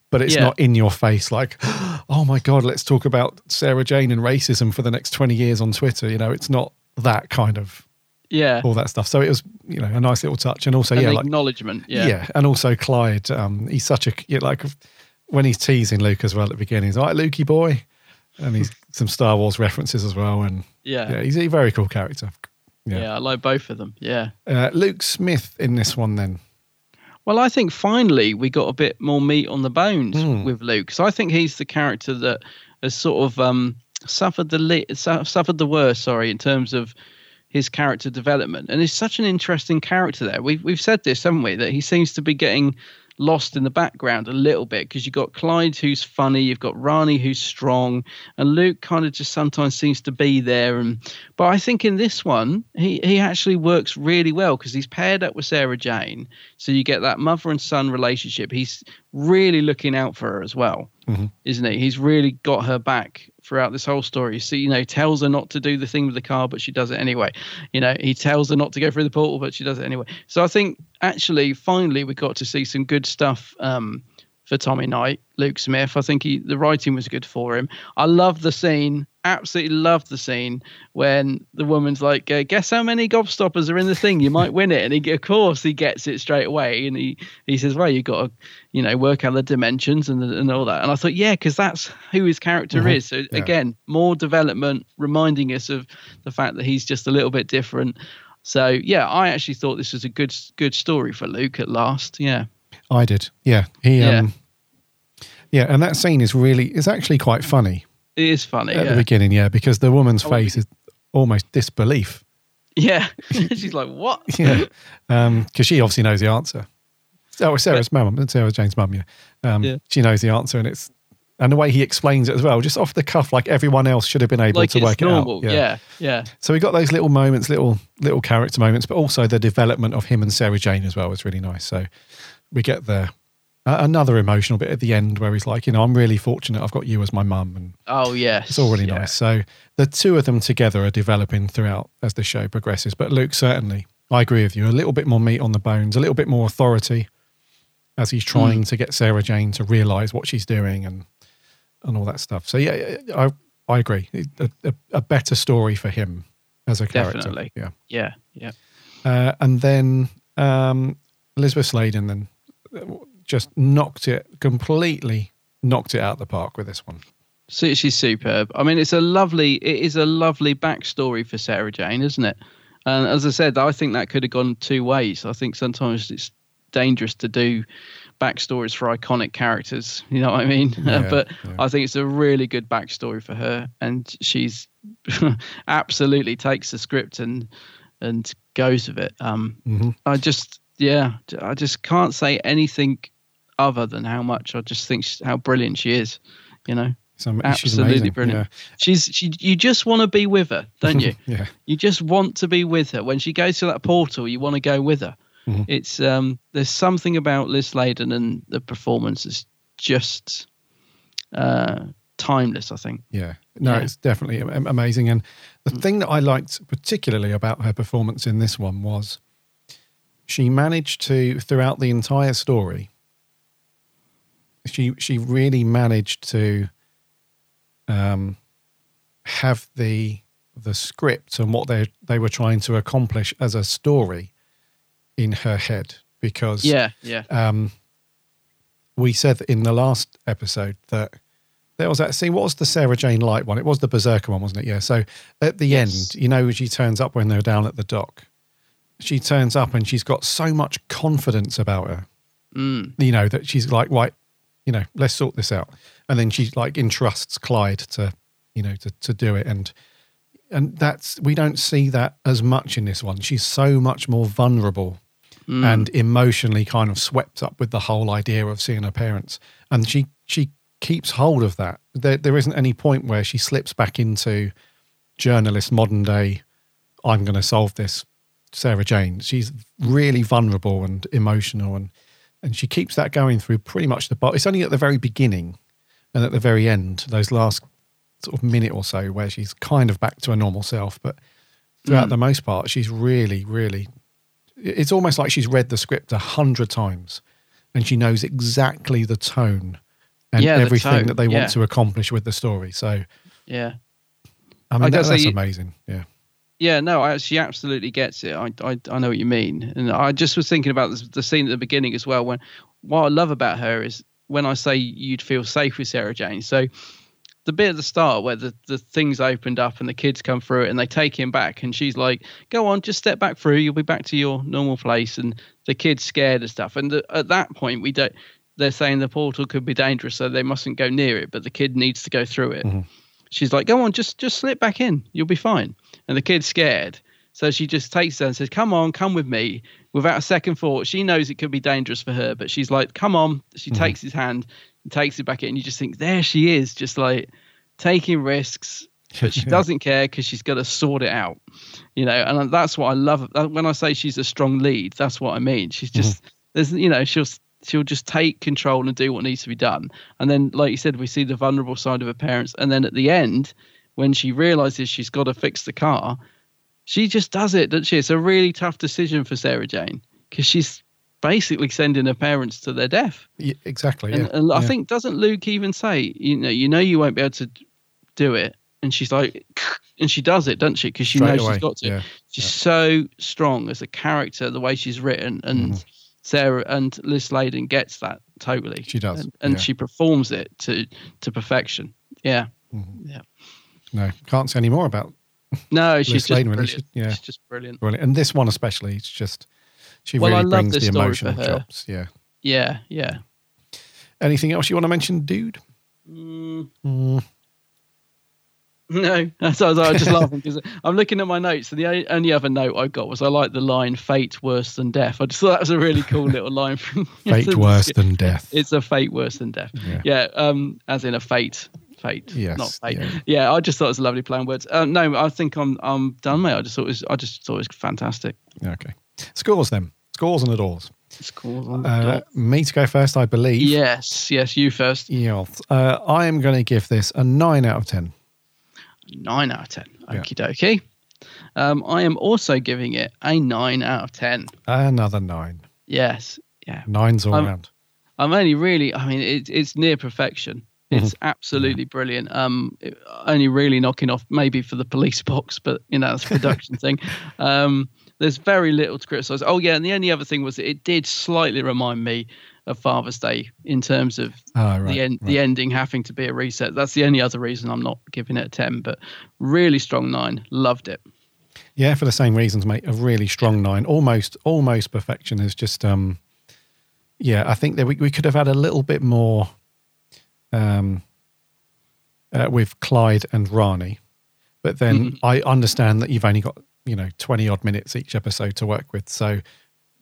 But it's Yeah. not in your face like, oh my god, let's talk about Sarah Jane and racism for the next twenty years on Twitter. You know, it's not that kind of Yeah. all that stuff. So it was, you know, a nice little touch, and also An yeah, like acknowledgement. Yeah. yeah and also Clyde. Um, he's such a yeah, like when he's teasing Luke as well at the beginning. He's like Lukey boy, and he's some Star Wars references as well. And Yeah. he's a very cool character. Yeah. Yeah. I like both of them. Yeah. Uh, Luke Smith in this one then. Well, I think finally we got a bit more meat on the bones Hmm. with Luke. So I think he's the character that has sort of um, suffered the li- su- suffered the worst. Sorry, in terms of his character development, and he's such an interesting character. There, we've we've said this, haven't we? That he seems to be getting lost in the background a little bit because you've got Clyde who's funny, you've got Rani who's strong, and Luke kind of just sometimes seems to be there. And but I think in this one he he actually works really well because he's paired up with Sarah Jane, so you get that mother and son relationship. He's really looking out for her as well mm-hmm. isn't he? He's really got her back throughout this whole story. So, you know, tells her not to do the thing with the car, but she does it anyway. You know, he tells her not to go through the portal, but she does it anyway. So I think actually, finally, we got to see some good stuff um, for Tommy Knight, Luke Smith. I think he, the writing was good for him. I love the scene. Absolutely love the scene when the woman's like, uh, "Guess how many gobstoppers are in the thing? You might win it." And he, of course, he gets it straight away, and he he says, "Well, you got to, you know, work out the dimensions and and all that." And I thought, yeah, because that's who his character Mhm. is. So Yeah. again, more development, reminding us of the fact that he's just a little bit different. So yeah, I actually thought this was a good good story for Luke at last. Yeah. I did. Yeah. He Yeah. um Yeah, and that scene is really is actually quite funny It is funny. at yeah. the beginning, yeah, because the woman's Oh, face is almost disbelief. Yeah. She's like, what? Yeah. Um because she obviously knows the answer. Oh, Sarah's mum, Sarah Jane's mum, yeah. Um Yeah. she knows the answer and it's and the way he explains it as well, just off the cuff, like everyone else should have been able like to work normal. it out. Yeah. yeah. So we got those little moments, little little character moments, but also the development of him and Sarah Jane as well was really nice. So we get there. uh, another emotional bit at the end where he's like, you know, I'm really fortunate I've got you as my mum, and Oh yes. it's all really Yeah. nice. So the two of them together are developing throughout as the show progresses. But Luke certainly, I agree with you, a little bit more meat on the bones, a little bit more authority as he's trying Mm. to get Sarah Jane to realise what she's doing and and all that stuff. So yeah, I I agree. A, a, a better story for him as a character. Definitely. Yeah. Yeah. Yeah. Uh, and then um, Elizabeth Sladen then just knocked it completely, knocked it out of the park with this one. So she's superb. I mean, it's a lovely. It is a lovely backstory for Sarah Jane, isn't it? And as I said, I think that could have gone two ways. I think sometimes it's dangerous to do backstories for iconic characters. You know what I mean? Yeah, but yeah. I think it's a really good backstory for her, and she's absolutely takes the script and and goes with it. Um, Mhm. I just yeah, I just can't say anything other than how much I just think she's, how brilliant she is. You know, So, absolutely brilliant. She's she. You just want to be with her, don't you? yeah. You just want to be with her. When she goes to that portal, you want to go with her. Mhm. It's um there's something about Liz Sladen and the performance is just uh timeless, I think. Yeah. No, Yeah. it's definitely amazing. And the thing that I liked particularly about her performance in this one was she managed to, throughout the entire story, she she really managed to um, have the the script and what they they were trying to accomplish as a story in her head because Yeah, yeah. um, we said in the last episode that there was that scene. What was the Sarah Jane Light one? It was the Berserker one, wasn't it? Yeah. So at the end, you know, she turns up when they're down at the dock. She turns up and she's got so much confidence about her. Mm. You know that she's like, right, you know, let's sort this out. And then she like entrusts Clyde to, you know, to to do it. And and that's we don't see that as much in this one. She's so much more vulnerable Mm. and emotionally kind of swept up with the whole idea of seeing her parents. And she she keeps hold of that. There there isn't any point where she slips back into journalist modern day. I'm going to solve this, Sarah Jane. She's really vulnerable and emotional, and and she keeps that going through pretty much the. It's only at the very beginning and at the very end, those last sort of minute or so, where she's kind of back to her normal self. But throughout Mm. the most part, she's really, really. It's almost like she's read the script a hundred times, and she knows exactly the tone and Yeah, the everything tone, that they yeah. want to accomplish with the story. So, Yeah. I mean, that, that's you- amazing. Yeah. Yeah, no, I, she absolutely gets it. I, I I know what you mean, and I just was thinking about this, the scene at the beginning as well. When what I love about her is when I say you'd feel safe with Sarah Jane. So the bit at the start where the the things opened up and the kids come through it and they take him back, and she's like, "Go on, just step back through. You'll be back to your normal place." And the kid's scared and stuff. And the, at that point, we don't. They're saying the portal could be dangerous, so they mustn't go near it. But the kid needs to go through it mm-hmm. she's like, "Go on, just just slip back in. You'll be fine." And the kid's scared, so she just takes her and says, "Come on, come with me." Without a second thought, she knows it could be dangerous for her, but she's like, "Come on." She mm-hmm. takes his hand and takes it back in. You just think, there she is, just like taking risks, but she doesn't care because she's got to sort it out, you know. And uh, that's what I love. uh, When I say she's a strong lead, that's what I mean. She's mm-hmm. just there's, you know, she'll she'll just take control and do what needs to be done. And then, like you said, we see the vulnerable side of her parents. And then at the end, when she realizes she's got to fix the car, she just does it, doesn't she? It's a really tough decision for Sarah Jane because she's basically sending her parents to their death. Yeah, exactly. And, yeah. and I Yeah. think doesn't Luke even say, you know, you know, you won't be able to do it, and she's like, and she does it, doesn't she? Because she Straight knows away, she's got to. yeah, She's so strong as a character, the way she's written, and Mm-hmm. Sarah and Liz Sladen gets that totally. She does, and, and yeah. she performs it to to perfection. Yeah, Mm-hmm. yeah. No, can't say any more about No, she's just Sladen, really. yeah. She's just brilliant. brilliant. And this one especially, it's just she Well, really brings the emotional for her. chops. Yeah. Yeah, yeah. Anything else you want to mention, dude? Mm, Mm, no, that's I was, I was just laughing because I'm looking at my notes, and the only other note I got was I like the line "fate worse than death." I just thought that was a really cool little line from Fate worse than death. It's a fate worse than death. Yeah. Yeah, um, as in a fate, fate, Yes, not fate. yeah. Yeah. I just thought it was a lovely play on words. Uh, no, I think I'm I'm done, mate. I just thought it was I just thought it was fantastic. okay. Scores then. Scores and adores. Scores on the Uh, dot. me to go first, I believe. Yes, yes, you first. Yes. Uh, I am going to give this a nine out of ten. Nine out of ten. Yeah. Okie dokie. Um, I am also giving it a nine out of ten. Another nine. Yes, yeah. Nines all Um, round. I'm only really, I mean, it, it's near perfection. Mm-hmm. It's absolutely brilliant. Um, it- only really knocking off maybe for the police box, but you know, that's a production thing. Um, there's very little to criticize. Oh yeah, and the only other thing was that it did slightly remind me of Father's Day in terms of Ah, right, the end, the ending having to be a reset. That's the only other reason I'm not giving it a ten. But really strong nine. Loved it. Yeah, for the same reasons, mate. A really strong nine, almost almost perfection. Is just um, yeah. I think that we we could have had a little bit more um, uh, with Clyde and Rani, but then Mhm. I understand that you've only got you know, 20 odd minutes each episode to work with. So,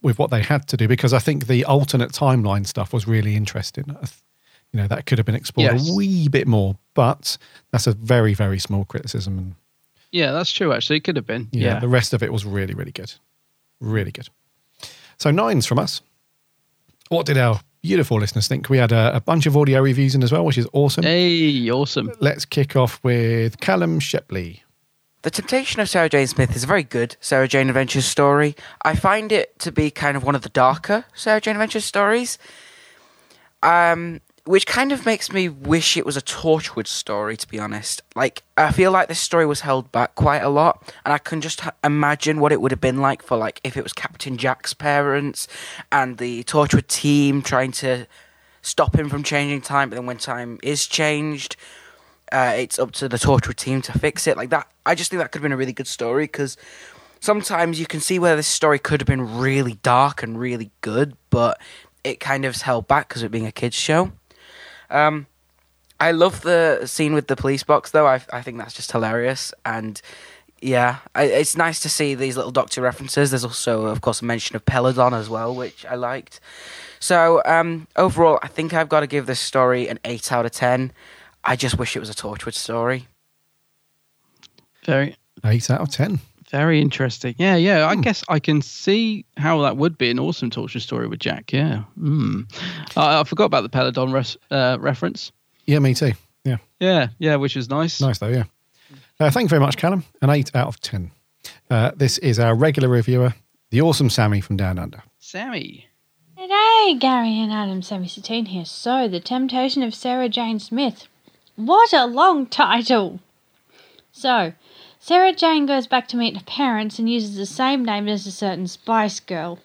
with what they had to do, because I think the alternate timeline stuff was really interesting. You know, that could have been explored Yes. a wee bit more, but that's a very, very small criticism. And Yeah, that's true. Actually, it could have been. yeah, Yeah. the rest of it was really, really good. Really good. So, nines from us. What did our beautiful listeners think? We had a, a bunch of audio reviews in as well, which is awesome. Hey, awesome. Let's kick off with Callum Shepley. The Temptation of Sarah Jane Smith is a very good Sarah Jane Adventures story. I find it to be kind of one of the darker Sarah Jane Adventures stories, um, which kind of makes me wish it was a Torchwood story, to be honest. Like, I feel like this story was held back quite a lot, and I can just ha- imagine what it would have been like for, like, if it was Captain Jack's parents and the Torchwood team trying to stop him from changing time, but then when time is changed, uh, it's up to the Torchwood team to fix it. Like that, I just think that could have been a really good story because sometimes you can see where this story could have been really dark and really good, but it kind of is held back because of it being a kids show. Um, I love the scene with the police box though. I I think that's just hilarious and. Yeah, I, it's nice to see these little Doctor references. There's also, of course, a mention of Peladon as well, which I liked. So, um, overall, I think I've got to give this story an 8 out of 10. I just wish it was a Torchwood story. Very, Eight out of 10. Very interesting. Yeah, yeah. I guess I can see how that would be an awesome torture story with Jack. Yeah. Mm. I, I forgot about the Peladon res- uh, reference. Yeah, me too. Yeah. Yeah, yeah, which was nice. Nice though, yeah. Uh, thank you very much, Callum. An 8 out of 10. Uh, this is our regular reviewer, the awesome Sammy from Down Under. Sammy. G'day, Gary and Adam, Sammy Satine here. So, The Temptation of Sarah Jane Smith. What a long title! So, Sarah Jane goes back to meet her parents and uses the same name as a certain Spice Girl.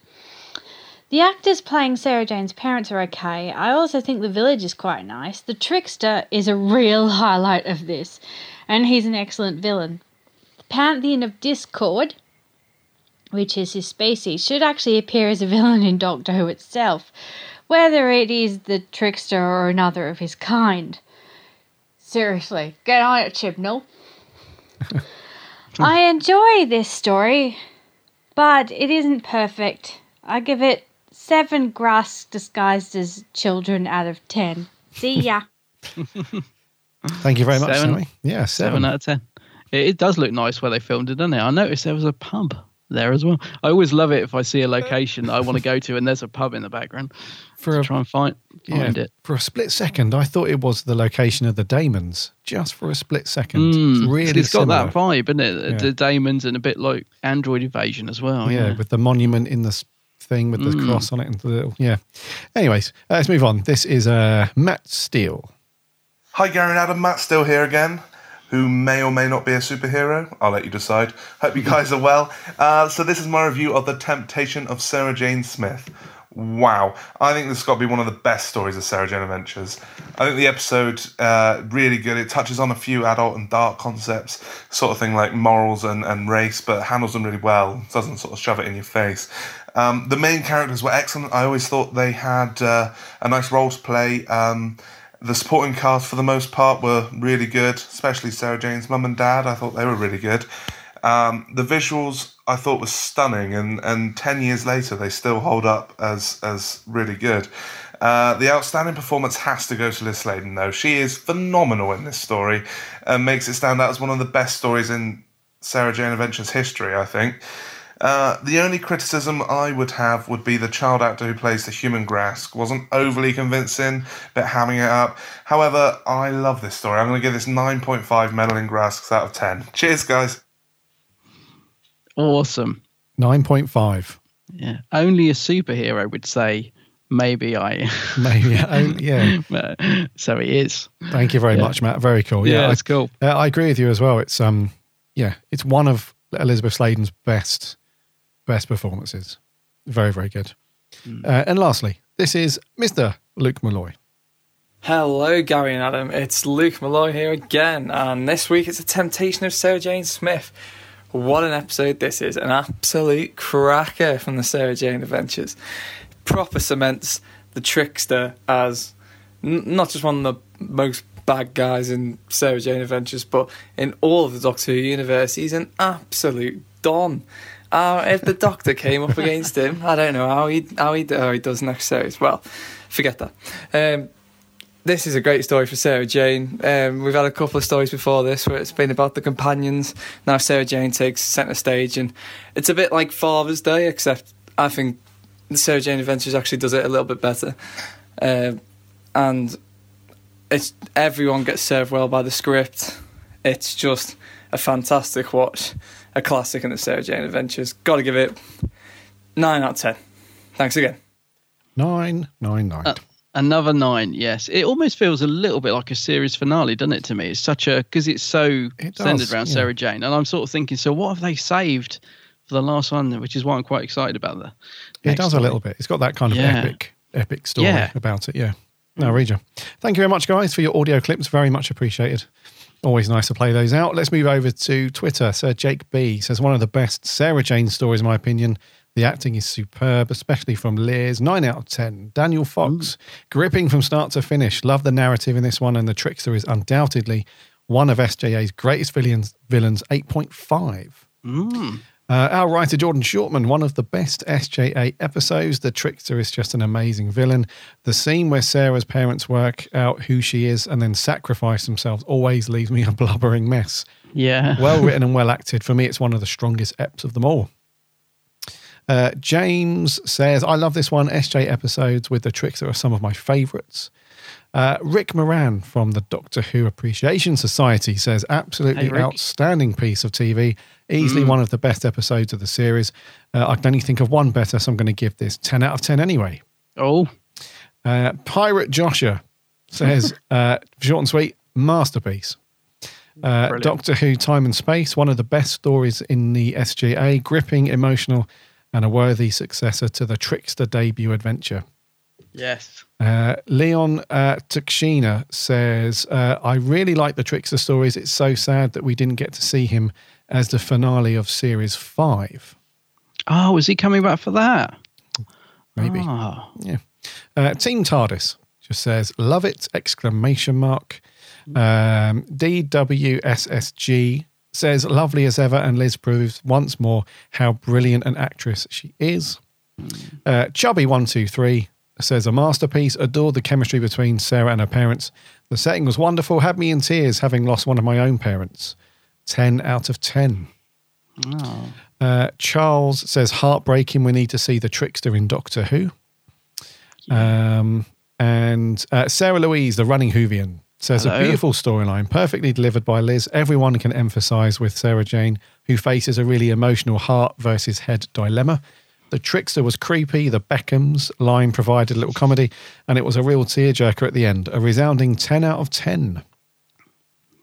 The actors playing Sarah Jane's parents are okay. I also think the village is quite nice. The trickster is a real highlight of this, and he's an excellent villain. The Pantheon of Discord, which is his species, should actually appear as a villain in Doctor Who itself, whether it is the trickster or another of his kind. Seriously, get on it, Chibnall. I enjoy this story, but it isn't perfect. I give it seven Graske disguised as children out of ten. See ya. Thank you very much, Seven. Sammy. Yeah, seven. Seven out of ten. It, it does look nice where they filmed it, doesn't it? I noticed there was a pub there as well. I always love it if I see a location that I want to go to and there's a pub in the background. For To a- try and find find yeah, it. For a split second, I thought it was the location of the Daemons. Just for a split second. Mm, it's really it's got similar. that vibe, isn't it? Yeah. The Daemons and a bit like Android Invasion as well. yeah, Yeah. with the monument in the thing with the Mm. cross on it and the little yeah. Anyways, uh, let's move on. This is uh, Matt Steele. Hi, Gary and Adam. Matt still here again, who may or may not be a superhero. I'll let you decide. Hope you guys are well. Uh, so, this is my review of The Temptation of Sarah Jane Smith. Wow. I think this has got to be one of the best stories of Sarah Jane Adventures. I think the episode, uh, really good. It touches on a few adult and dark concepts, sort of thing like morals and, and race, but handles them really well. Doesn't sort of shove it in your face. Um, the main characters were excellent. I always thought they had uh, a nice role to play. Um, the supporting cast, for the most part, were really good, especially Sarah Jane's mum and dad. I thought they were really good. Um, the visuals I thought was stunning, and, and ten years later they still hold up as as really good. Uh, the outstanding performance has to go to Liz Sladen, though. She is phenomenal in this story and makes it stand out as one of the best stories in Sarah Jane Adventures history, I think. Uh, the only criticism I would have would be the child actor who plays the human Graske wasn't overly convincing, but hamming it up. However, I love this story. I'm going to give this 9.5 meddling Graskes out of 10. Cheers, guys. Awesome. 9.5. Yeah. Only a superhero would say, maybe I. Maybe, oh, yeah. so it is. Thank you very Yeah. much, Matt. Very cool. Yeah, I- it's cool. Uh, I agree with you as well. It's um, yeah, it's one of Elizabeth Sladen's best best performances. Very, very good. Hmm. Uh, and lastly, this is Mr. Luke Malloy. Hello, Gary and Adam. It's Luke Malloy here again, and this week it's a temptation of Sarah Jane Smith. What an episode this is! An absolute cracker from the Sarah Jane Adventures. Proper cements the trickster as n- not just one of the most bad guys in Sarah Jane Adventures, but in all of the Doctor Who universe, he's an absolute don. Uh, if the Doctor came up against him, I don't know how he how he how he does next series. Well, forget that. Um, this is a great story for Sarah Jane. Um, we've had a couple of stories before this where it's been about the companions. Now Sarah Jane takes centre stage, and it's a bit like Father's Day, except I think the Sarah Jane Adventures actually does it a little bit better. Uh, and it's everyone gets served well by the script. It's just a fantastic watch, a classic in the Sarah Jane Adventures. Got to give it nine out of ten. Thanks again. Nine, nine, nine. Uh, another nine, yes. It almost feels a little bit like a series finale, doesn't it? To me, it's such a because it's so It centered around yeah. Sarah Jane, and I'm sort of thinking, so what have they saved for the last one? Which is why I'm quite excited about the. It next does a little bit. It's got that kind of Yeah. epic, epic story Yeah. about it. Yeah. No, Regia. Thank you very much, guys, for your audio clips. Very much appreciated. Always nice to play those out. Let's move over to Twitter. Sir Jake B says one of the best Sarah Jane stories, in my opinion. The acting is superb, especially from Liz. Nine out of ten. Daniel Fox, gripping from start to finish. Love the narrative in this one, and the trickster is undoubtedly one of SJA's greatest villains. Villains, eight point five. Mm. Uh, our writer Jordan Shortman, one of the best SJA episodes. The trickster is just an amazing villain. The scene where Sarah's parents work out who she is and then sacrifice themselves always leaves me a blubbering mess. Yeah. Well written and well acted. For me, it's one of the strongest eps of them all. Uh, James says, I love this one. SJ episodes with the trickster are some of my favourites. Uh, Rick Moran from the Doctor Who Appreciation Society says, absolutely Hey, outstanding piece of TV. Easily Mm. one of the best episodes of the series. Uh, I can only think of one better, so I'm going to give this 10 out of 10 anyway. Oh. Uh, Pirate Joshua says, uh, short and sweet, masterpiece. Uh, Doctor Who Time and Space, one of the best stories in the SJA, gripping, emotional, and a worthy successor to the Trickster debut adventure. Yes. Uh, Leon uh, Tukshina says, uh, I really like the Trickster stories. It's so sad that we didn't get to see him as the finale of series five. Oh, is he coming back for that? Maybe. Ah. Yeah. Uh, Team TARDIS just says, love it! Exclamation mark. Um, DWSSG says, lovely as ever, and Liz proves once more how brilliant an actress she is. Uh, Chubby123 says, a masterpiece, adored the chemistry between Sarah and her parents. The setting was wonderful, had me in tears having lost one of my own parents. 10 out of 10. Oh. Uh, Charles says, heartbreaking. We need to see the trickster in Doctor Who. Um, and uh, Sarah Louise, the running Whovian, says, Hello. a beautiful storyline, perfectly delivered by Liz. Everyone can emphasize with Sarah Jane, who faces a really emotional heart versus head dilemma. The trickster was creepy. The Beckhams line provided a little comedy, and it was a real tearjerker at the end. A resounding 10 out of 10.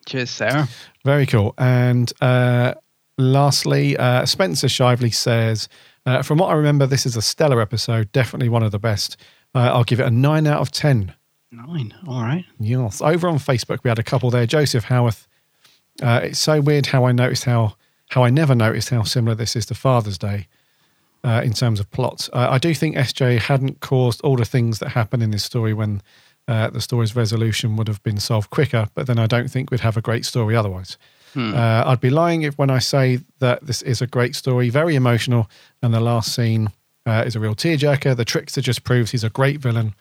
Cheers, Sarah. Very cool. And uh, lastly, uh, Spencer Shively says, uh, from what I remember, this is a stellar episode, definitely one of the best. Uh, I'll give it a 9 out of 10. Nine. All right. Yes. Over on Facebook, we had a couple there. Joseph Howarth. Uh, it's so weird how I noticed how, how I never noticed how similar this is to Father's Day uh, in terms of plot. Uh, I do think SJ hadn't caused all the things that happen in this story when uh, the story's resolution would have been solved quicker, but then I don't think we'd have a great story otherwise. Hmm. Uh, I'd be lying if when I say that this is a great story, very emotional, and the last scene uh, is a real tearjerker. The trickster just proves he's a great villain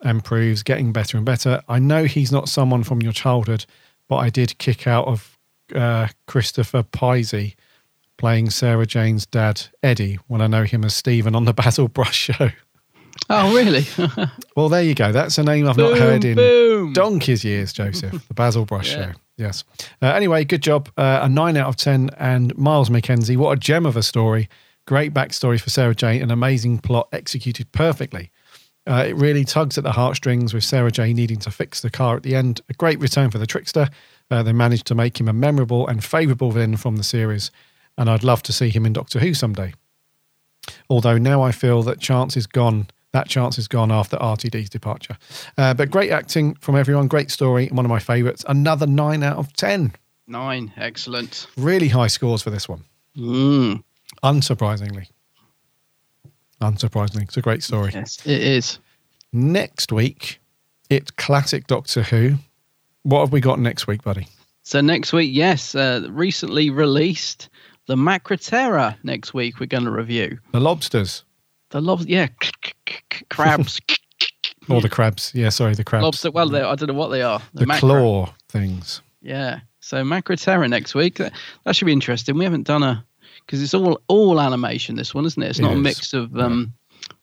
and proves getting better and better. I know he's not someone from your childhood, but I did kick out of uh, Christopher Pizzey playing Sarah Jane's dad, Eddie, when I know him as Stephen on the Basil Brush show. Oh, really? Well, there you go. That's a name I've not heard in boom. donkey's years, Joseph. The Basil Brush Yeah. Show. Yes. Uh, anyway, good job. Uh, a nine out of 10. And Miles McKenzie, what a gem of a story. Great backstory for Sarah Jane, an amazing plot executed perfectly. Uh, it really tugs at the heartstrings with Sarah Jane needing to fix the car at the end. A great return for the trickster. Uh, they managed to make him a memorable and favourable villain from the series. And I'd love to see him in Doctor Who someday. Although now I feel that chance is gone. That chance is gone after RTD's departure. Uh, but great acting from everyone. Great story. One of my favourites. Another nine out of 10. Nine. Excellent. Really high scores for this one. Mm. Unsurprisingly. Unsurprisingly. It's a great story. Yes, it is. Next week, it's classic Doctor Who. What have we got next week, buddy? So next week, yes, uh, recently released the Macra Terror. Next week, we're going to review The lobsters the lobster. Yeah, crabs, or the crabs? Yeah, sorry, the crabs. lobster. Well, I don't know what they are. the Macra. claw things. Yeah. So Macra Terror next week. That, that should be interesting. We haven't done a because it's all all animation. This one, isn't it? It's It not a is. mix of um,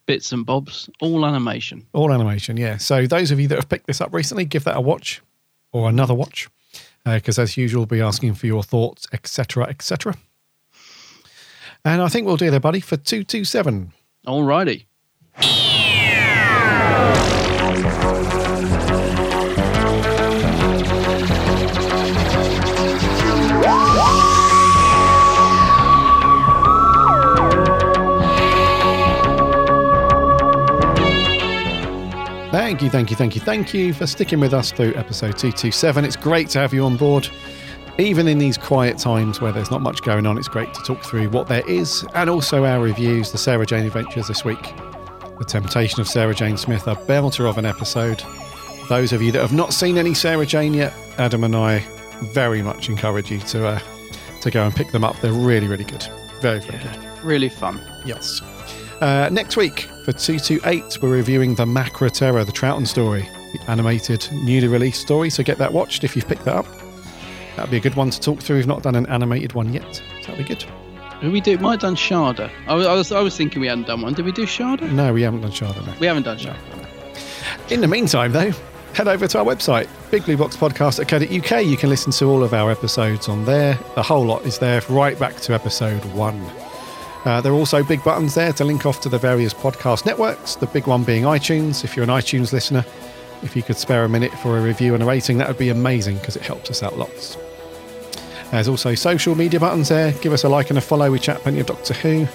bits and bobs. All animation. All animation, yeah. So those of you that have picked this up recently, give that a watch or another watch, because as usual, we'll be asking for your thoughts, etc., etc. And I think we'll do there, buddy, for two two seven. Alrighty. Thank you, thank you, thank you, thank you for sticking with us through episode 227. It's great to have you on board. Even in these quiet times where there's not much going on, it's great to talk through what there is and also our reviews, the Sarah Jane Adventures this week. The Temptation of Sarah Jane Smith, a belter of an episode. Those of you that have not seen any Sarah Jane yet, Adam and I very much encourage you to uh, to go and pick them up. They're really, really good. Very, very good. Really fun. Yes. Uh, next week for 228, we're reviewing the Macra Terror, the Troughton story, the animated, newly released story. So get that watched if you've picked that up. That'd be a good one to talk through. We've not done an animated one yet. So that'd be good. Did we do? Might have done Shada. I was, I was I was thinking we hadn't done one. Did we do Shada? No, we haven't done Shada. No. We haven't done Shada. In the meantime, though, head over to our website, bigblueboxpodcast.co.uk. You can listen to all of our episodes on there. The whole lot is there, right back to episode one. Uh, there are also big buttons there to link off to the various podcast networks, the big one being iTunes. If you're an iTunes listener, if you could spare a minute for a review and a rating, that would be amazing because it helps us out lots. There's also social media buttons there. Give us a like and a follow. We chat plenty of Doctor Who.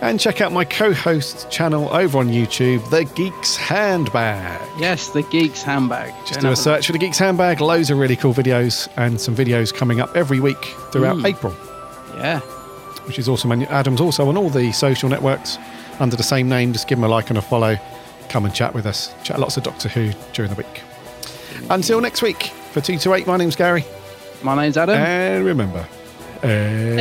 And check out my co host channel over on YouTube, The Geeks Handbag. Yes, the Geeks Handbag. Just do a search for The Geeks Handbag. Loads of really cool videos and some videos coming up every week throughout Mm. April, Yeah. which is awesome. And Adam's also on all the social networks under the same name. Just give him a like and a follow. Come and chat with us. Chat lots of Doctor Who during the week. Until next week, for 228, my name's Gary. My name's Adam. And remember, Eh.